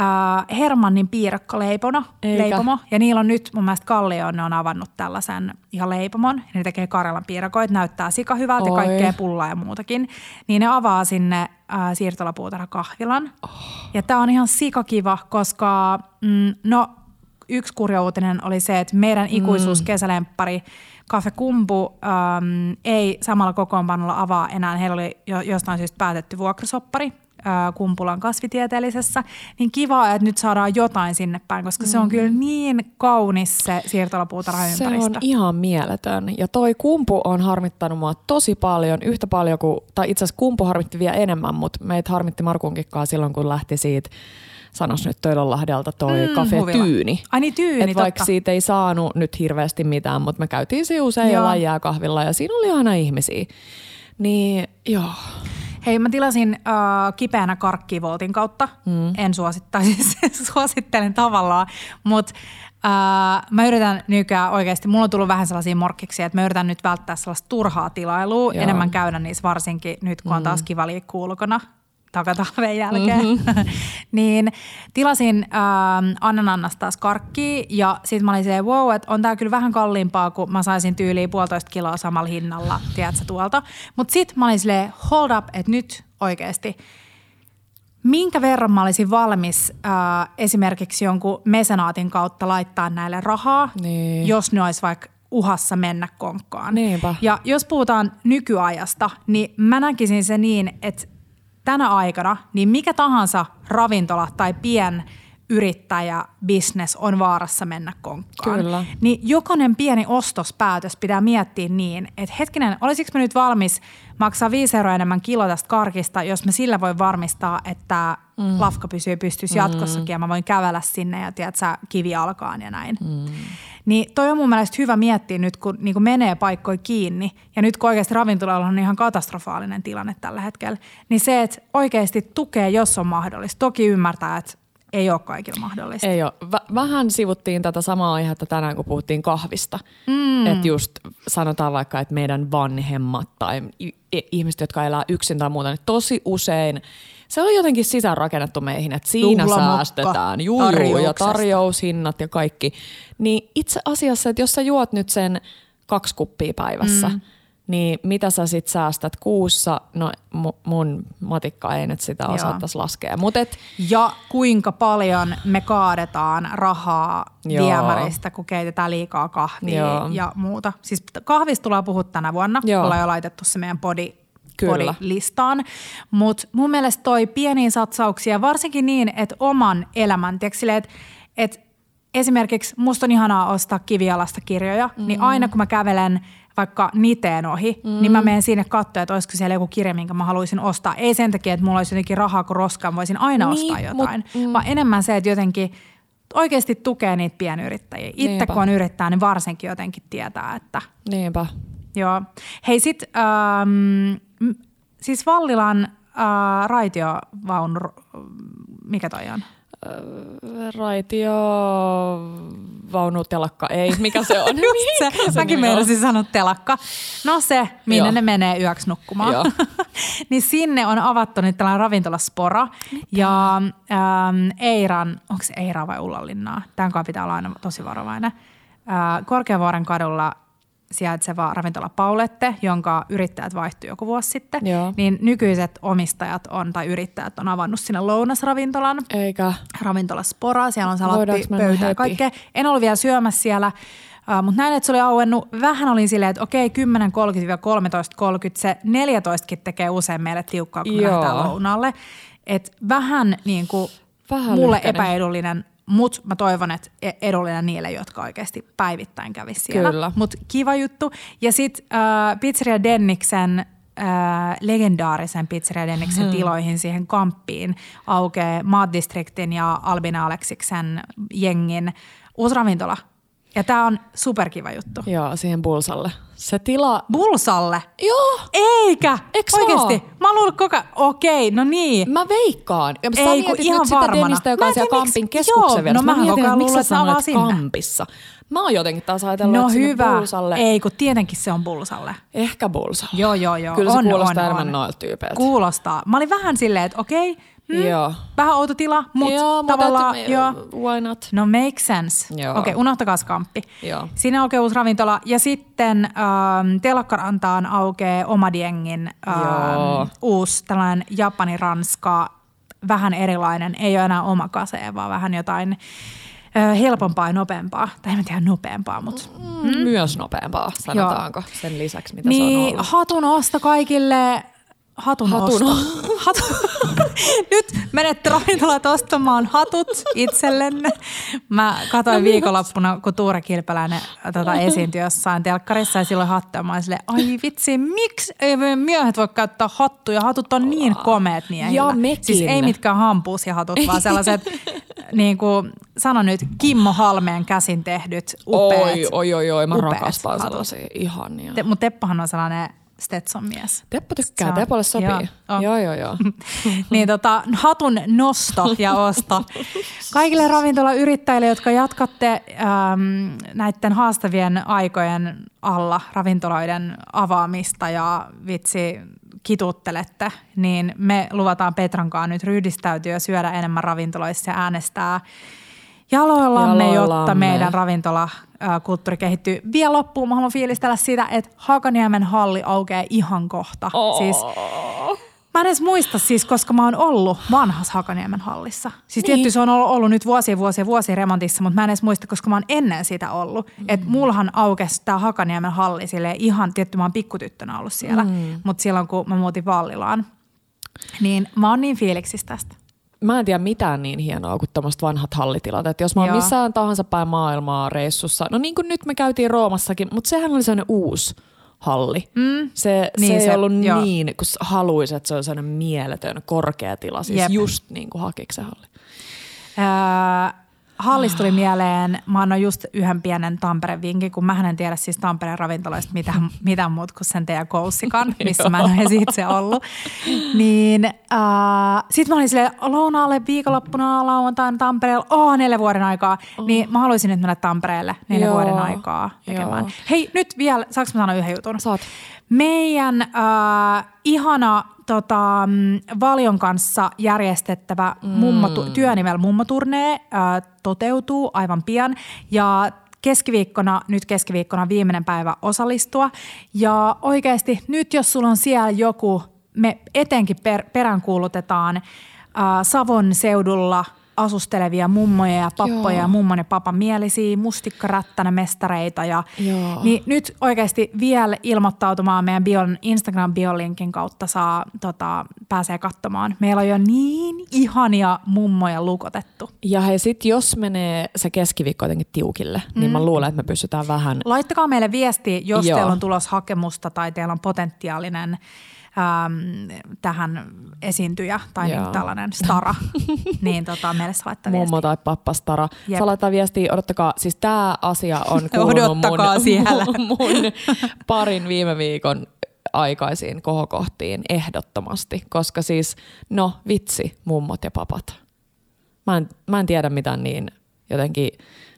äh, Hermannin piirakkaleipona, Eikä. leipomo. Ja niillä on nyt, mun mielestä Kallio, ne on avannut tällaisen ihan leipomon. Ne tekee Karjalan piirakoita, näyttää sika hyvältä ja kaikkea pullaa ja muutakin. Niin ne avaa sinne äh, siirtolapuutarha kahvilan. Oh. Ja tää on ihan sikakiva, koska mm, no yksi kurja uutinen oli se, että meidän ikuisuus kesälemppari Cafe Kumpu äm, ei samalla kokoonpanolla avaa enää. Heillä oli jo, jostain syystä päätetty vuokrasoppari ää, Kumpulan kasvitieteellisessä. Niin kiva, että nyt saadaan jotain sinne päin, koska se on kyllä niin kaunis se Se siirtolapuutarhaympäristö. on ihan mieletön. Ja toi kumpu on harmittanut mua tosi paljon, yhtä paljon kuin, tai itse asiassa kumpu harmitti vielä enemmän, mutta meitä harmitti Markunkin silloin, kun lähti siitä, sanos nyt Töölönlahdelta toi mm, Cafe huvila. Tyyni. Ai niin, Tyyni, Et vaikka totta. siitä ei saanut nyt hirveästi mitään, mutta me käytiin siinä usein Joo. jollain jääkahvilla ja siinä oli aina ihmisiä. Niin joo, Hei, mä tilasin äh, kipeänä karkkia Voltin kautta. Mm. En suosittaisi, suosittelen tavallaan, mutta äh, mä yritän nykyään oikeasti, mulla on tullut vähän sellaisia morkkiksia, että mä yritän nyt välttää sellaista turhaa tilailua, Joo. enemmän käydä niissä varsinkin nyt, kun on taas kiva liikkua ulkona takatalven jälkeen. Mm-hmm. niin tilasin ähm, Annanannasta taas karkkia ja sitten mä olin silleen, wow, että on tää kyllä vähän kalliimpaa, kun mä saisin tyyliin puolitoista kiloa samalla hinnalla, tiedätkö, tuolta. Mutta sitten mä olin silleen, hold up, että nyt oikeasti, minkä verran mä olisin valmis äh, esimerkiksi jonkun mesenaatin kautta laittaa näille rahaa, Niin. jos ne olisi vaikka uhassa mennä konkkaan. Niinpä. Ja jos puhutaan nykyajasta, niin mä näkisin se niin, että tänä aikana niin mikä tahansa ravintola tai pien yrittäjä, business on vaarassa mennä konkkaan. Kyllä. Niin jokainen pieni ostospäätös pitää miettiä niin, että hetkinen, olisiko mä nyt valmis maksaa 5 euroa enemmän kilo tästä karkista, jos mä sillä voi varmistaa, että mm. lafka pysyy pystyssä jatkossakin ja mä voin kävellä sinne ja tiedät sä, kivi alkaan ja näin. Mm. Niin toi on mun mielestä hyvä miettiä nyt, kun niin kun menee paikkoja kiinni ja nyt kun oikeasti ravintolalla on ihan katastrofaalinen tilanne tällä hetkellä, niin se, että oikeasti tukee, jos on mahdollista. Toki ymmärtää, että ei ole kaikilla mahdollista. Ei ole. Vä- vähän sivuttiin tätä samaa aihetta tänään, kun puhuttiin kahvista. Mm. Että just sanotaan vaikka, että meidän vanhemmat tai ihmiset, jotka elää yksin tai muuta, niin tosi usein se on jotenkin sisäänrakennettu meihin, että siinä Juhlamokka säästetään. Juu, juu, ja tarjoushinnat ja kaikki. Niin itse asiassa, että jos sä juot nyt sen kaksi kuppia päivässä, mm. niin mitä sä sit säästät kuussa? No mu- mun matikka ei nyt sitä osattaisi laskea. Mutta et, Ja kuinka paljon me kaadetaan rahaa Joo. viemäristä, kun keitetään liikaa kahvia Joo. ja muuta. Siis kahvista tullaan puhua tänä vuonna. Joo. Ollaan jo laitettu se meidän body, Kyllä. listaan. Mutta mun mielestä toi pieniä satsauksia, varsinkin niin, että oman elämän, tiedätkö, että et esimerkiksi musta on ihanaa ostaa kivialasta kirjoja, mm. niin aina kun mä kävelen vaikka niteen ohi, mm. niin mä menen sinne katsoa, että olisiko siellä joku kirja, minkä mä haluaisin ostaa. Ei sen takia, että mulla olisi jotenkin rahaa kuin roskaan, voisin aina Niin, ostaa jotain, mut, mm. vaan enemmän se, että jotenkin oikeasti tukee niitä pienyrittäjiä. Itse Niinpä. kun on yrittää, niin varsinkin jotenkin tietää, että niinpä. Joo. Hei sit, ähm, siis Vallilan äh, raitiovaunu, mikä toi on? raitio, vaunu, telakka, ei, mikä se on? Just se, se mäkin meinasin sanoa telakka. No se, minne Joo. ne menee yöksi nukkumaan. niin sinne on avattu nyt tällainen ravintolaspora. Mitä? Ja ähm, Eiran, onko se Eira vai Ullanlinnaa? Tämän kanssa pitää olla aina tosi varovainen. Äh, Korkeavuoren kadulla sijaitseva ravintola Paulette, jonka yrittäjät vaihtui joku vuosi sitten, Joo. niin nykyiset omistajat on tai yrittäjät on avannut sinne lounasravintolan. Eikä. Ravintola Spora, siellä on salatti, pöytä ja kaikkea. En ollut vielä syömässä siellä, Uh, mutta näin, että se oli auennut. Vähän olin silleen, että okei, 10.30-13.30, se 14kin tekee usein meille tiukkaa, kun Joo. lähdetään lounaalle. Et vähän niin kuin vähän mulle lyhkäinen. epäedullinen mutta mä toivon, että e- edullinen niille, jotka oikeasti päivittäin kävi siellä. Kyllä. Mutta kiva juttu. Ja sitten äh, Pizzeria Denniksen äh, legendaarisen Pizzeria Denniksen hmm. tiloihin siihen kamppiin aukeaa Maat Districtin ja Albina Aleksiksen jengin uusi ravintola. Ja tämä on superkiva juttu. Joo, siihen Bulsalle. Se tila... Bulsalle? Joo. Eikä. Eks Oikeesti. Mä, mä luulen koko Okei, no niin. Mä veikkaan. Ja Ei, mietit ihan nyt varmana. sitä Denistä, joka on siellä Kampin keskuksen joo, no mä, mä mietin, että miksi sä sanoit Kampissa. Mä oon jotenkin taas ajatellut, no että hyvä. Bulsalle. Ei, kun tietenkin se on Bulsalle. Ehkä Bulsalle. Joo, joo, joo. Kyllä se on, kuulostaa on, enemmän noilta tyypeiltä. Kuulostaa. Mä olin vähän silleen, että okei, Mm, joo. Vähän outo tila, mutta joo, tavallaan... Mutta joo. Why not? No make sense. Okei, okay, unohtakaa skamppi. Joo. Siinä aukeaa uusi ravintola ja sitten ähm, Telakkarantaan aukeaa Omadiengin ähm, uusi tällainen Japani-Ranska, vähän erilainen. Ei ole enää oma kase, vaan vähän jotain äh, helpompaa ja nopeampaa. Tai en tiedä nopeampaa, mutta... Mm, mm. Myös nopeampaa, sanotaanko, Joo. sen lisäksi, mitä niin, se on niin, ollut. hatun osto kaikille hatun, hatun osto. Hatun. Nyt menette ravintolat ostamaan hatut itsellenne. Mä katsoin no, viikonloppuna, kun Tuure Kilpeläinen tota, esiintyi jossain telkkarissa ja silloin hattuja. Mä silleen, ai vitsi, miksi ei miehet voi käyttää hattuja? Hatut on niin komeet miehillä. Ja mekin. Siis ei mitkään hampuusjahatut, vaan sellaiset, niin kuin sano nyt, Kimmo Halmeen käsin tehdyt upeat. Oi, oi, oi, oi mä rakastan sellaisia ihania. Te, mutta Teppahan on sellainen Stetson-mies. Teppo tykkää, on, Tepolle sopii. Joo, joo, joo. joo. niin tota, hatun nosto ja osto. Kaikille ravintolayrittäjille, jotka jatkatte ähm, näiden haastavien aikojen alla ravintoloiden avaamista ja vitsi kituttelette, niin me luvataan Petrankaan nyt ryhdistäytyä ja syödä enemmän ravintoloissa ja äänestää jaloillamme, jaloillamme. jotta meidän ravintolakulttuuri kehittyy. Vielä loppuun mä haluan fiilistellä sitä, että Hakaniemen halli aukeaa ihan kohta. Oh. Siis, Mä en edes muista siis, koska mä oon ollut vanhassa Hakaniemen hallissa. Siis niin. tietty se on ollut, ollut nyt vuosia, vuosia, vuosia remontissa, mutta mä en edes muista, koska mä oon ennen sitä ollut. Mm. Että mullahan aukesi tää Hakaniemen halli sille ihan, tietty mä oon pikkutyttönä ollut siellä, mm. mutta silloin kun mä muutin Vallilaan, niin mä oon niin fiiliksissä tästä mä en tiedä mitään niin hienoa kuin tämmöiset vanhat hallitilat. Et jos mä oon missään tahansa päin maailmaa reissussa, no niin kuin nyt me käytiin Roomassakin, mutta sehän oli sellainen uusi halli. Mm. Se, niin se ei se, ollut joo. niin, kun haluaisi, että se on sellainen mieletön korkea tila, siis Jep. just niin kuin hakiksen halli. Öö, Hallista tuli mieleen, mä annoin just yhden pienen Tampereen vinkin, kun mä en tiedä siis Tampereen ravintoloista mitään, mitään muut kuin sen teidän koussikan, missä mä en ole itse ollut. Niin äh, sit mä olin silleen lounaalle viikonloppuna lauantaina Tampereella, oh, neljä vuoden aikaa. Oh. Niin mä haluaisin nyt mennä Tampereelle neljä Joo. vuoden aikaa tekemään. Joo. Hei, nyt vielä, saanko mä sanoa yhden jutun? Saat. Meidän äh, ihana tota, mm, Valion kanssa järjestettävä mm. mummo, työnimellä mummoturnee äh, toteutuu aivan pian ja keskiviikkona, nyt keskiviikkona viimeinen päivä osallistua. Ja oikeasti nyt jos sulla on siellä joku, me etenkin per, peräänkuulutetaan äh, Savon seudulla – asustelevia mummoja ja pappoja Joo. ja mummon ja papan mielisiä, mustikkarättänä mestareita. Ja, niin nyt oikeasti vielä ilmoittautumaan meidän bion, Instagram-biolinkin kautta saa, tota, pääsee katsomaan. Meillä on jo niin ihania mummoja lukotettu. Ja he sit jos menee se keskiviikko jotenkin tiukille, mm. niin mä mm. luulen, että me pystytään vähän... Laittakaa meille viesti, jos Joo. teillä on tulos hakemusta tai teillä on potentiaalinen ähm, tähän esiintyjä tai niin tällainen stara, niin tota, meille saa laittaa Mummo tai pappa stara. Jep. Saa laittaa viestiä, odottakaa, siis tämä asia on kuulunut mun, siellä. mun parin viime viikon aikaisiin kohokohtiin ehdottomasti, koska siis, no vitsi, mummot ja papat. Mä en, mä en tiedä mitään niin jotenkin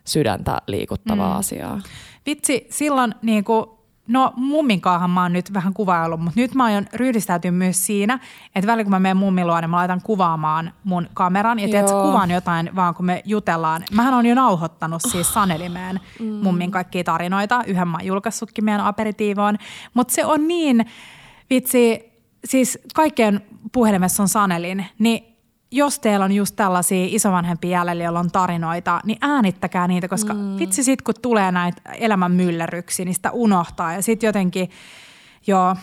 sydäntä liikuttavaa mm. asiaa. Vitsi, silloin niin kuin No mumminkaahan mä oon nyt vähän kuvaillut, mutta nyt mä oon ryhdistäytynyt myös siinä, että välillä kun mä menen mummin luo, niin mä laitan kuvaamaan mun kameran ja tiedät, kuvaan jotain vaan kun me jutellaan. Mähän on jo nauhoittanut siis Sanelimeen mm. mummin kaikkia tarinoita. Yhden mä oon julkaissutkin meidän aperitiivoon. Mutta se on niin, vitsi, siis kaikkien puhelimessa on Sanelin, niin jos teillä on just tällaisia isovanhempia jäljellä, joilla on tarinoita, niin äänittäkää niitä, koska mm. vitsi sit kun tulee näitä elämän myllerryksiä, niin sitä unohtaa ja sitten jotenkin, joo,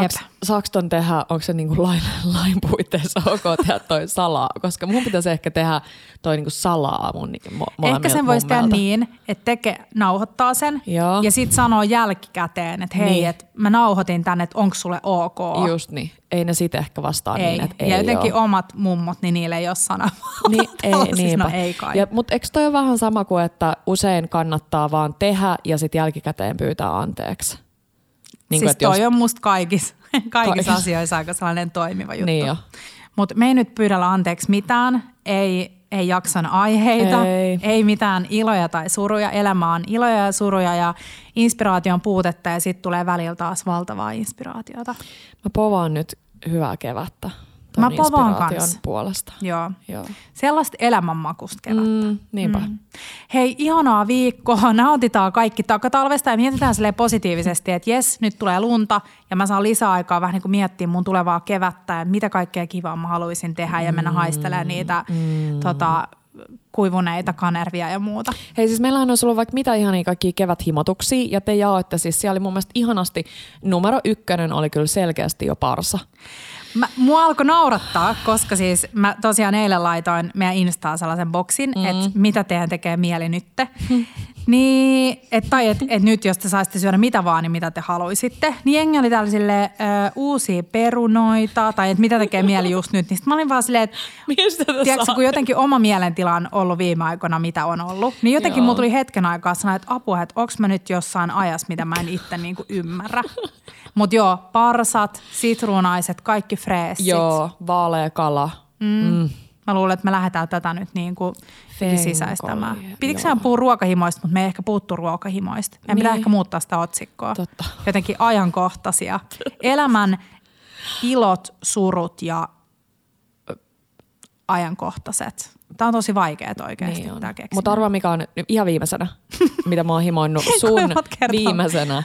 Saaks, saaks ton tehdä, onko se niinku lain, lain puitteissa ok tehdä toi salaa? Koska mun pitäisi ehkä tehdä toi niinku salaa mun mo, Ehkä sen voisi tehdä niin, että teke, nauhoittaa sen Joo. ja sitten sanoo jälkikäteen, että hei, niin. että mä nauhoitin tänne, että onko sulle ok. Just niin. Ei ne sitten ehkä vastaa ei. niin, että ei Ja jotenkin ole. omat mummot, niin niille ei ole sana. Niin, ei, siis no ei kai. Ja, mutta eikö toi ole vähän sama kuin, että usein kannattaa vaan tehdä ja sitten jälkikäteen pyytää anteeksi? Niin siis toi jos... on musta kaikissa, kaikissa asioissa aika sellainen toimiva juttu. Niin Mutta me ei nyt pyydellä anteeksi mitään, ei, ei jakson aiheita, ei. ei mitään iloja tai suruja. Elämä on iloja ja suruja ja inspiraation puutetta ja sitten tulee välillä taas valtavaa inspiraatiota. Mä povaan nyt hyvää kevättä. Mä povaan kanssa. puolesta. Joo. Joo. Sellaista elämänmakusta kevättä. Mm, niinpä. Mm. Hei, ihanaa viikkoa. Nautitaan kaikki takatalvesta ja mietitään sille positiivisesti, että jes, nyt tulee lunta ja mä saan lisää aikaa vähän niin kuin miettiä mun tulevaa kevättä ja mitä kaikkea kivaa mä haluaisin tehdä ja mennä mm, haistelemaan niitä mm. tota, kuivuneita kanervia ja muuta. Hei siis meillähän on ollut vaikka mitä ihania kaikki keväthimotuksia ja te jaoitte siis, siellä oli mun mielestä ihanasti, numero ykkönen oli kyllä selkeästi jo parsa. Mä, mua alkoi naurattaa, koska siis mä tosiaan eilen laitoin meidän Instaan sellaisen boksin, mm. että mitä teidän tekee mieli nytte. niin, et, tai että et nyt jos te saisitte syödä mitä vaan, niin mitä te haluaisitte. Niin jengi oli tällaisille ö, uusia perunoita, tai että mitä tekee mieli just nyt. Niin mä olin vaan silleen, että tiedätkö, kun jotenkin oma mielentila on ollut viime aikoina, mitä on ollut. Niin jotenkin mulla tuli hetken aikaa sanoa, että apua, että onko mä nyt jossain ajassa, mitä mä en itse niinku ymmärrä. Mutta joo, parsat, sitruunaiset, kaikki freessit. Joo, vaalea kala. Mm. Mm. Mä luulen, että me lähdetään tätä nyt niin kuin sisäistämään. Pitikö puhua ruokahimoista, mutta me ei ehkä puuttu ruokahimoista. Meidän niin. pitää ehkä muuttaa sitä otsikkoa. Totta. Jotenkin ajankohtaisia. Elämän ilot, surut ja ajankohtaiset. Tämä on tosi vaikeaa oikeasti niin Mutta arvaa mikä on ihan viimeisenä, mitä mä oon himoinnut sun viimeisenä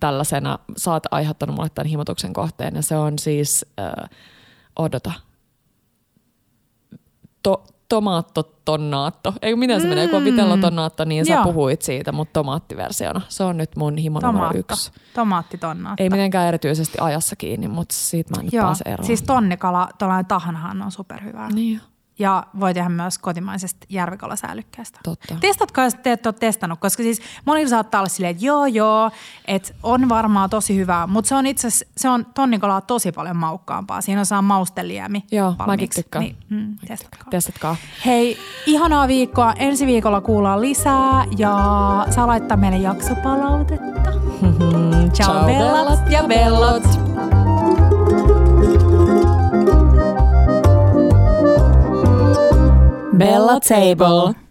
tällaisena, sä oot aiheuttanut mulle tämän himotuksen kohteen ja se on siis, äh, odota, to, tomaatto tonnaatto. Eikö miten se mm. menee, kun on vitello tonnaatto, niin sä Joo. puhuit siitä, mutta tomaattiversiona. Se on nyt mun himo Tomaatto. numero yksi. Tomaatti tonnaatto. Ei mitenkään erityisesti ajassa kiinni, mutta siitä mä en nyt Joo. pääse eroon. Siis tonnikala, tuollainen tahanhan on superhyvää. Niin jo. Ja voi tehdä myös kotimaisesta järvikalasäilykkäästä. Totta. Testatkaa, jos te ette ole testannut, koska siis monilla saattaa olla silleen, että joo joo, että on varmaan tosi hyvää, mutta se on itse se on tonnikalaa tosi paljon maukkaampaa. Siinä on saa mausteliämi Joo, mäkin tykkään. Niin, mm, testatkaa. testatkaa. Hei, ihanaa viikkoa. Ensi viikolla kuullaan lisää ja saa laittaa meille jaksopalautetta. Ciao, Ciao bellat ja bellot. Bella Table.